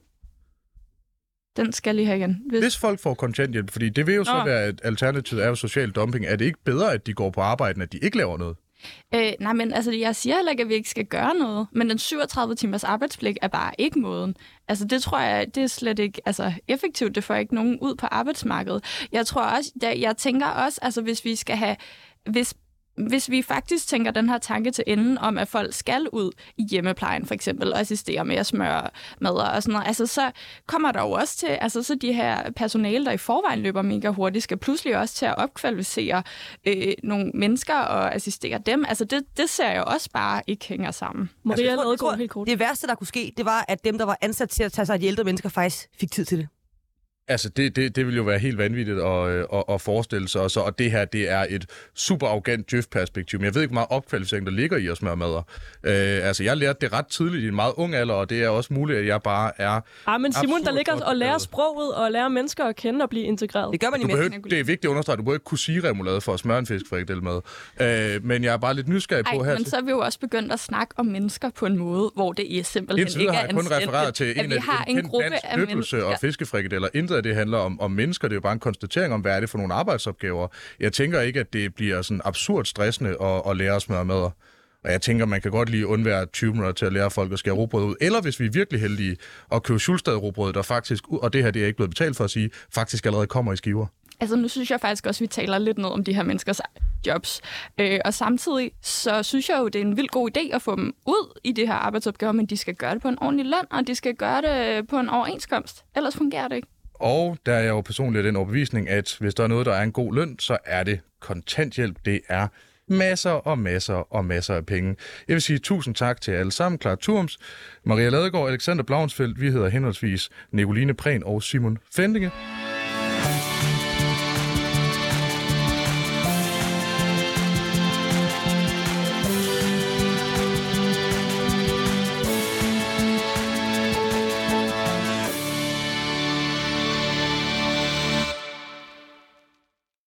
Speaker 3: Den skal lige have igen. Hvis,
Speaker 1: Hvis folk får kontanthjælp, fordi det vil jo så
Speaker 3: Nå.
Speaker 1: være, at alternativet er jo social dumping. Er det ikke bedre, at de går på arbejde, end at de ikke laver noget?
Speaker 3: Øh, nej, men altså, jeg siger heller ikke, at vi ikke skal gøre noget, men den 37 timers arbejdspligt er bare ikke måden. Altså, det tror jeg, det er slet ikke altså, effektivt. Det får ikke nogen ud på arbejdsmarkedet. Jeg tror også, der, jeg tænker også, altså, hvis vi skal have, hvis hvis vi faktisk tænker den her tanke til enden om, at folk skal ud i hjemmeplejen for eksempel og assistere med at smøre mad og sådan noget, altså så kommer der jo også til, altså så de her personale, der i forvejen løber mega hurtigt, skal pludselig også til at opkvalificere øh, nogle mennesker og assistere dem. Altså det, det ser jeg også bare ikke hænger sammen.
Speaker 2: Maria
Speaker 5: jeg
Speaker 2: altså,
Speaker 5: tror- jeg tror,
Speaker 2: helt kort.
Speaker 5: Det værste, der kunne ske, det var, at dem, der var ansat til at tage sig af de ældre mennesker, faktisk fik tid til det.
Speaker 1: Altså, det, det, det vil jo være helt vanvittigt at, øh, at, at forestille sig. Og, så, og det her, det er et super arrogant djøf-perspektiv. Men jeg ved ikke, hvor meget opkvalificering, der ligger i at smøre madder. Øh, altså, jeg lærte det ret tidligt i en meget ung alder, og det er også muligt, at jeg bare er...
Speaker 2: Ah, men Simon, der ligger og lærer sproget og lærer mennesker at kende og blive integreret.
Speaker 5: Det gør man
Speaker 1: Du
Speaker 5: imens.
Speaker 1: behøver, det er vigtigt at understrege, at du behøver ikke kunne sige remoulade for at smøre en fiskfrikadelle med. Øh, men jeg er bare lidt nysgerrig på
Speaker 3: Ej,
Speaker 1: her.
Speaker 3: men så er vi jo også begyndt at snakke om mennesker på en måde, hvor det er simpelthen
Speaker 1: Indtil videre
Speaker 3: ikke
Speaker 1: har
Speaker 3: er
Speaker 1: jeg kun refereret til
Speaker 3: at
Speaker 1: en
Speaker 3: har
Speaker 1: en
Speaker 3: en
Speaker 1: kendt
Speaker 3: gruppe af
Speaker 1: døbelse og
Speaker 3: mennesker.
Speaker 1: fiskefrikadeller. Intet af det handler om, om mennesker. Det er jo bare en konstatering om, hvad er det for nogle arbejdsopgaver. Jeg tænker ikke, at det bliver sådan absurd stressende at, at lære at smøre mader. Og jeg tænker, man kan godt lige undvære 20 minutter til at lære folk at skære robrød ud. Eller hvis vi er virkelig heldige at købe Schulstad robrød, der faktisk, og det her det er ikke blevet betalt for at sige, faktisk allerede kommer i skiver.
Speaker 3: Altså nu synes jeg faktisk også, at vi taler lidt ned om de her menneskers jobs. Øh, og samtidig så synes jeg jo, det er en vild god idé at få dem ud i det her arbejdsopgave, men de skal gøre det på en ordentlig løn, og de skal gøre det på en overenskomst. Ellers fungerer det ikke.
Speaker 1: Og der er jeg jo personligt den overbevisning, at hvis der er noget, der er en god løn, så er det kontanthjælp. Det er masser og masser og masser af penge. Jeg vil sige tusind tak til alle sammen. Clara Turms, Maria Ladegaard, Alexander Blauensfeldt, vi hedder henholdsvis Nicoline Prehn og Simon Fendinge.